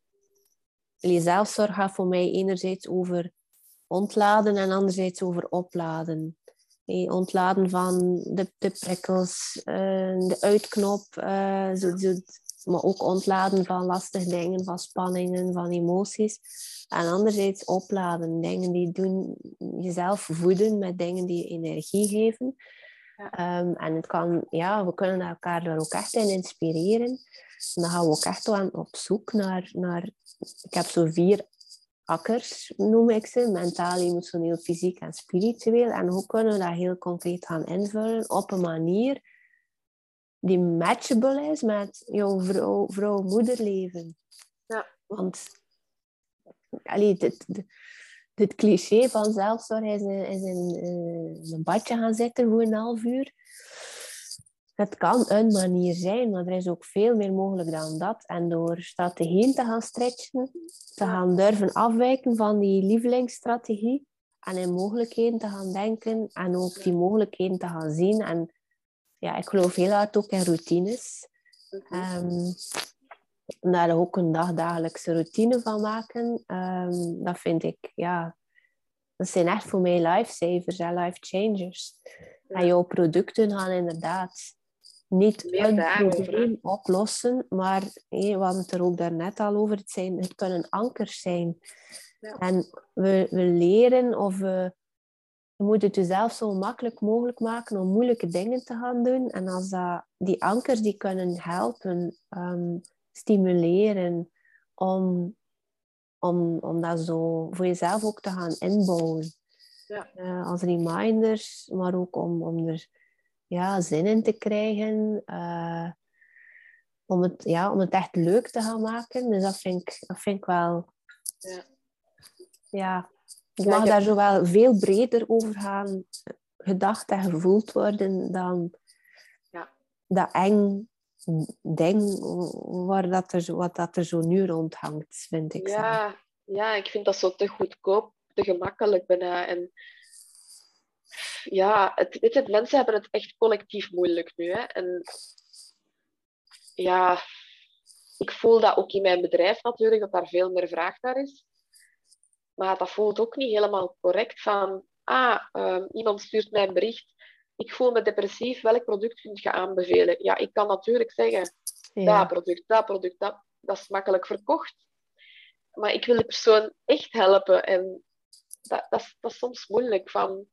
je zelfzorg gaat voor mij enerzijds over ontladen en anderzijds over opladen. Ontladen van de, de prikkels, uh, de uitknop, uh, zo, zo, maar ook ontladen van lastige dingen, van spanningen, van emoties. En anderzijds opladen, dingen die doen jezelf voeden met dingen die je energie geven. Ja. Ehm, en het kan, ja, we kunnen elkaar daar ook echt in inspireren. En dan gaan we ook echt aan op zoek naar, naar ik heb zo vier akkers, noem ik ze, mentaal, emotioneel, fysiek en spiritueel. En hoe kunnen we dat heel concreet gaan invullen op een manier die matchable is met jouw vrouw, vrouw moederleven. Ja. Want allee, dit, dit, cliché van zelfzorg is, in, is in, in een badje gaan zitten voor een half uur. Het kan een manier zijn, maar er is ook veel meer mogelijk dan dat. En door strategieën te gaan stretchen, te gaan durven afwijken van die lievelingsstrategie en in mogelijkheden te gaan denken en ook die mogelijkheden te gaan zien en ja, ik geloof heel hard ook in routines. Um, daar ook een dagdagelijkse routine van maken. Um, dat vind ik, ja, dat zijn echt voor mij lifesavers en life changers. En jouw producten gaan inderdaad niet een probleem oplossen, maar we hadden het er ook daarnet al over, het, zijn, het kunnen ankers zijn. Ja. En we, we leren of we je moet het jezelf zo makkelijk mogelijk maken om moeilijke dingen te gaan doen. En als dat, die ankers die kunnen helpen, um, stimuleren om, om, om dat zo voor jezelf ook te gaan inbouwen. Ja. Uh, als reminders, maar ook om, om er ja, zin in te krijgen. Uh, om, het, ja, om het echt leuk te gaan maken. Dus dat vind ik, dat vind ik wel... Ja. ja het mag daar zo wel veel breder over gaan gedacht en gevoeld worden dan ja. dat eng ding waar dat er, wat dat er zo nu rondhangt, vind ik. Ja, ja, ik vind dat zo te goedkoop, te gemakkelijk bijna. En ja, het, weet je, mensen hebben het echt collectief moeilijk nu. Hè? En ja, ik voel dat ook in mijn bedrijf natuurlijk, dat daar veel meer vraag naar is. Maar dat voelt ook niet helemaal correct van, ah, ehm, iemand stuurt mij een bericht, ik voel me depressief, welk product kun je aanbevelen? Ja, ik kan natuurlijk zeggen, dat product, dat product, dat, dat is makkelijk verkocht. Maar ik wil de persoon echt helpen en dat, dat, is, dat is soms moeilijk. Van,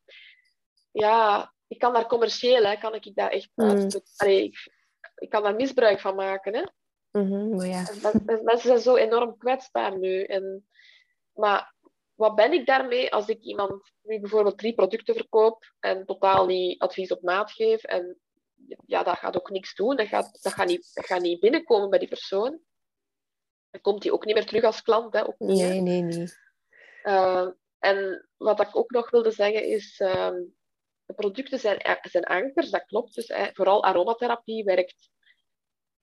ja, ik kan daar commercieel, hè, kan ik daar echt mm. ik, ik, kan daar misbruik van maken. Hè. Mm -hmm, ja. Mensen zijn zo enorm kwetsbaar nu. En, maar wat ben ik daarmee als ik iemand nu bijvoorbeeld drie producten verkoop en totaal niet advies op maat geef en ja, dat gaat ook niks doen. Dat gaat, dat gaat, niet, dat gaat niet binnenkomen bij die persoon. Dan komt hij ook niet meer terug als klant. Hè? Ook niet, nee, nee, nee. Uh, en wat ik ook nog wilde zeggen is, uh, de producten zijn, zijn ankers, dat klopt. Dus hè, vooral aromatherapie werkt,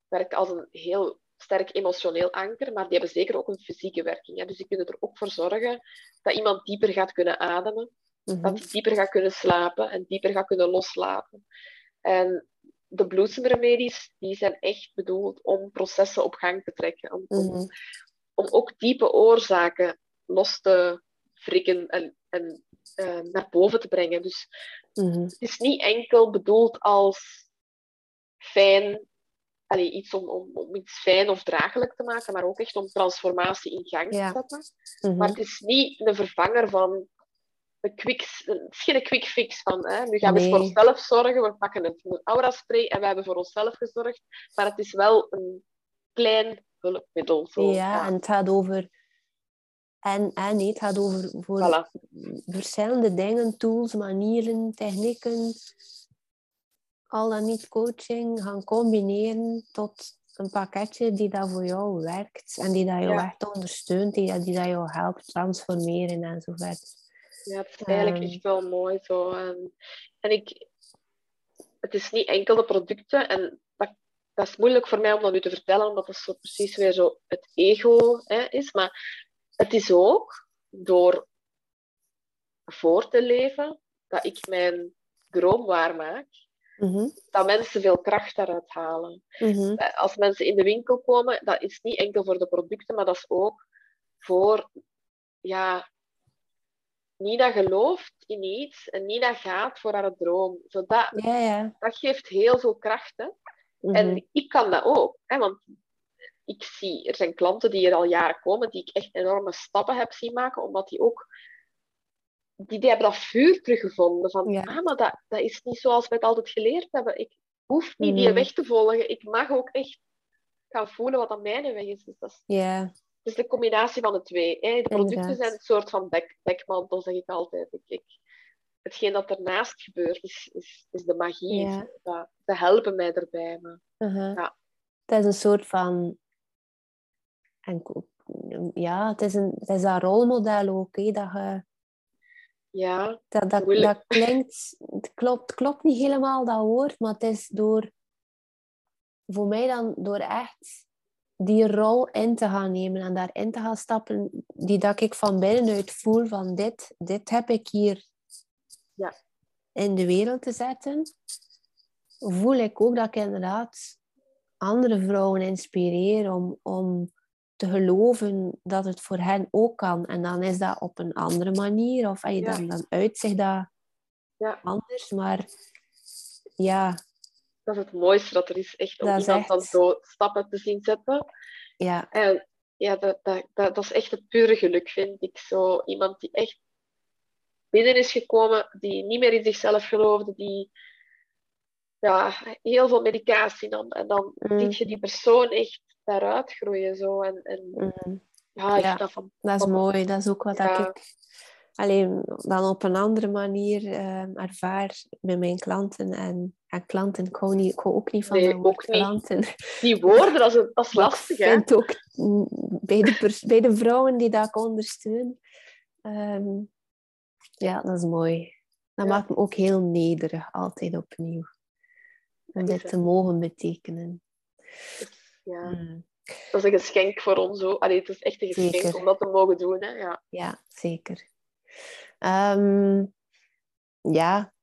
werkt als een heel sterk emotioneel anker, maar die hebben zeker ook een fysieke werking. Hè. Dus die kunnen er ook voor zorgen dat iemand dieper gaat kunnen ademen, dat hij dieper gaat kunnen slapen en dieper gaat kunnen loslaten. En de bloesemremedies, die zijn echt bedoeld om processen op gang te trekken, om, om, om ook diepe oorzaken los te frikken en, en uh, naar boven te brengen. Dus het is niet enkel bedoeld als fijn allee, iets om, om, om, iets fijn of draaglijk te maken, maar ook echt om transformatie in gang te zetten. Mhm. Maar het is niet een vervanger van een quick, het is geen quick fix van hè, nu gaan we voor onszelf zorgen, we pakken een aura spray en we hebben voor onszelf gezorgd, maar het is wel een klein hulpmiddel. Zo. Ja, en het gaat over en, en nee, het gaat over voor verschillende dingen, tools, manieren, technieken, al dan niet coaching gaan combineren tot een pakketje die dat voor jou werkt en die dat jou echt ondersteunt, die, die dat jou helpt transformeren enzovoort. Ja, het is eigenlijk um, echt wel mooi zo. En, en ik, het is niet enkel de producten en dat, dat is moeilijk voor mij om dat nu te vertellen, omdat het zo precies weer zo het ego hè, is. Maar het is ook door voor te leven dat ik mijn droom waarmaak Mhm. Dat mensen veel kracht daaruit halen. Mhm. Eh, als mensen in de winkel komen, dat is niet enkel voor de producten, maar dat is ook voor, ja, Nina gelooft in iets en Nina gaat voor haar droom. Zodat, ja, ja. Dat geeft heel veel kracht. Hè? Mhm. En ik kan dat ook, hè? want ik zie, er zijn klanten die er al jaren komen, die ik echt enorme stappen heb zien maken, omdat die ook die, die hebben dat vuur teruggevonden. Van, ja. ah, maar dat, dat is niet zoals we het altijd geleerd hebben. Ik hoef niet die weg te volgen. Ik mag ook echt gaan voelen wat aan mijn weg is. Dus dat is, dus de combinatie van de twee. Hè. De producten zijn een soort van bekmantel, zeg ik altijd. Ik, ik, hetgeen dat ernaast gebeurt, is, is, is de magie. Dat, ze helpen mij erbij. Maar, uh-huh. ja. Het is een soort van... En, ja, het is, een, het is een rolmodel ook. Hè, dat je ja, dat, dat, dat klinkt, het klopt, klopt niet helemaal dat woord, maar het is door, voor mij dan door echt die rol in te gaan nemen en daarin te gaan stappen, die dat ik van binnenuit voel van dit, dit heb ik hier ja. in de wereld te zetten, voel ik ook dat ik inderdaad andere vrouwen inspireer om, om te geloven dat het voor hen ook kan. En dan is dat op een andere manier. Of je dan, dan uitzicht dat ja. anders. Maar ja. Dat is het mooiste dat er is. Echt om dat iemand dan zo stappen te zien zetten. Ja. En ja, dat, dat, dat, dat is echt het pure geluk, vind ik. Zo iemand die echt binnen is gekomen, die niet meer in zichzelf geloofde, die ja, heel veel medicatie nam. En dan mm. ziet je die persoon echt daaruit groeien. Zo. En, en mm. ja, ja, dat, van, dat is mooi. Dat is ook wat ik alleen dan op een andere manier uh, ervaar bij mijn klanten. En, en klanten, ik hou, niet, ik hou ook niet van nee, ook klanten. Niet. Die woorden, dat is, dat is lastig. Ik vind ook bij de, bij de vrouwen die dat ik ondersteun, um, ja, dat is mooi. Dat maakt me ook heel nederig, altijd opnieuw. Om dit te mogen betekenen. Ja. Mm. Dat is een geschenk voor ons ook. Allee, het is echt een geschenk om dat te mogen doen. Hè? Ja. ja, zeker. Ehm, ja,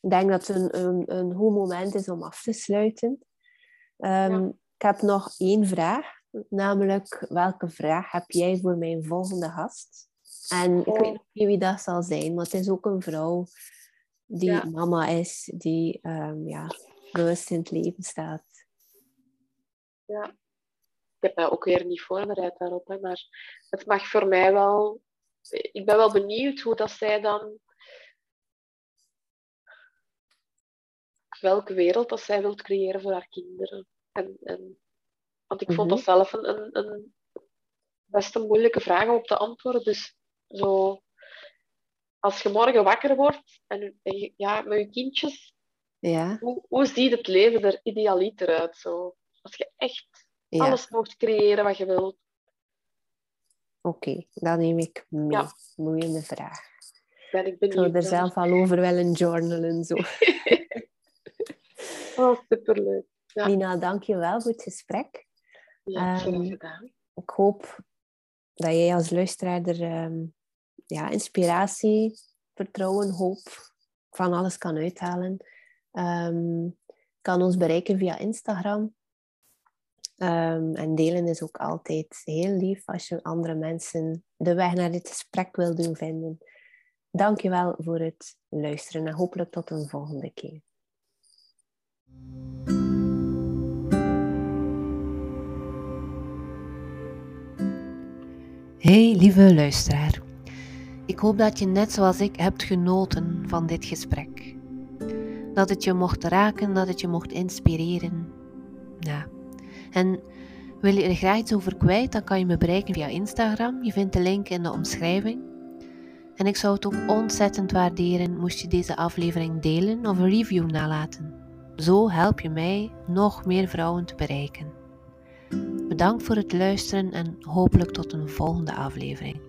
ik denk dat het een, een, een goed moment is om af te sluiten. Ehm, ik heb nog één vraag. namelijk welke vraag heb jij voor mijn volgende gast? En ik weet nog niet wie dat zal zijn, maar het is ook een vrouw die mama is, die um, ja, bewust in het leven staat. Ja, ik heb mij ook weer niet voorbereid daarop, hè, maar het mag voor mij wel. Ik ben wel benieuwd hoe dat zij dan. welke wereld dat zij wilt creëren voor haar kinderen. En, en, want ik vond dat mhm. zelf een, een, een best een moeilijke vraag om op te antwoorden. Dus zo, als je morgen wakker wordt en, ja, met je kindjes, ja. hoe, hoe ziet het leven er idealiter uit? Zo? Als je echt alles mocht creëren wat je wilt. Oké, okay, dat neem ik mee. Ja. Moeiende vraag. Ben ik benieuwd. Ik er zelf al over willen journalen. Zo. oh, superleuk. Ja. Nina, dank je wel voor het gesprek. Ja, um, gedaan. Ik hoop dat jij als luisteraar er um, ja, inspiratie, vertrouwen, hoop van alles kan uithalen. Um, kan ons bereiken via Instagram. Um, en delen is ook altijd heel lief als je andere mensen de weg naar dit gesprek wil doen vinden. Dank je wel voor het luisteren en hopelijk tot een volgende keer. Hey lieve luisteraar. Ik hoop dat je net zoals ik hebt genoten van dit gesprek. Dat het je mocht raken, dat het je mocht inspireren. Ja. En wil je er graag iets over kwijt, dan kan je me bereiken via Instagram. Je vindt de link in de omschrijving. En ik zou het ook ontzettend waarderen moest je deze aflevering delen of een review nalaten. Zo help je mij nog meer vrouwen te bereiken. Bedankt voor het luisteren en hopelijk tot een volgende aflevering.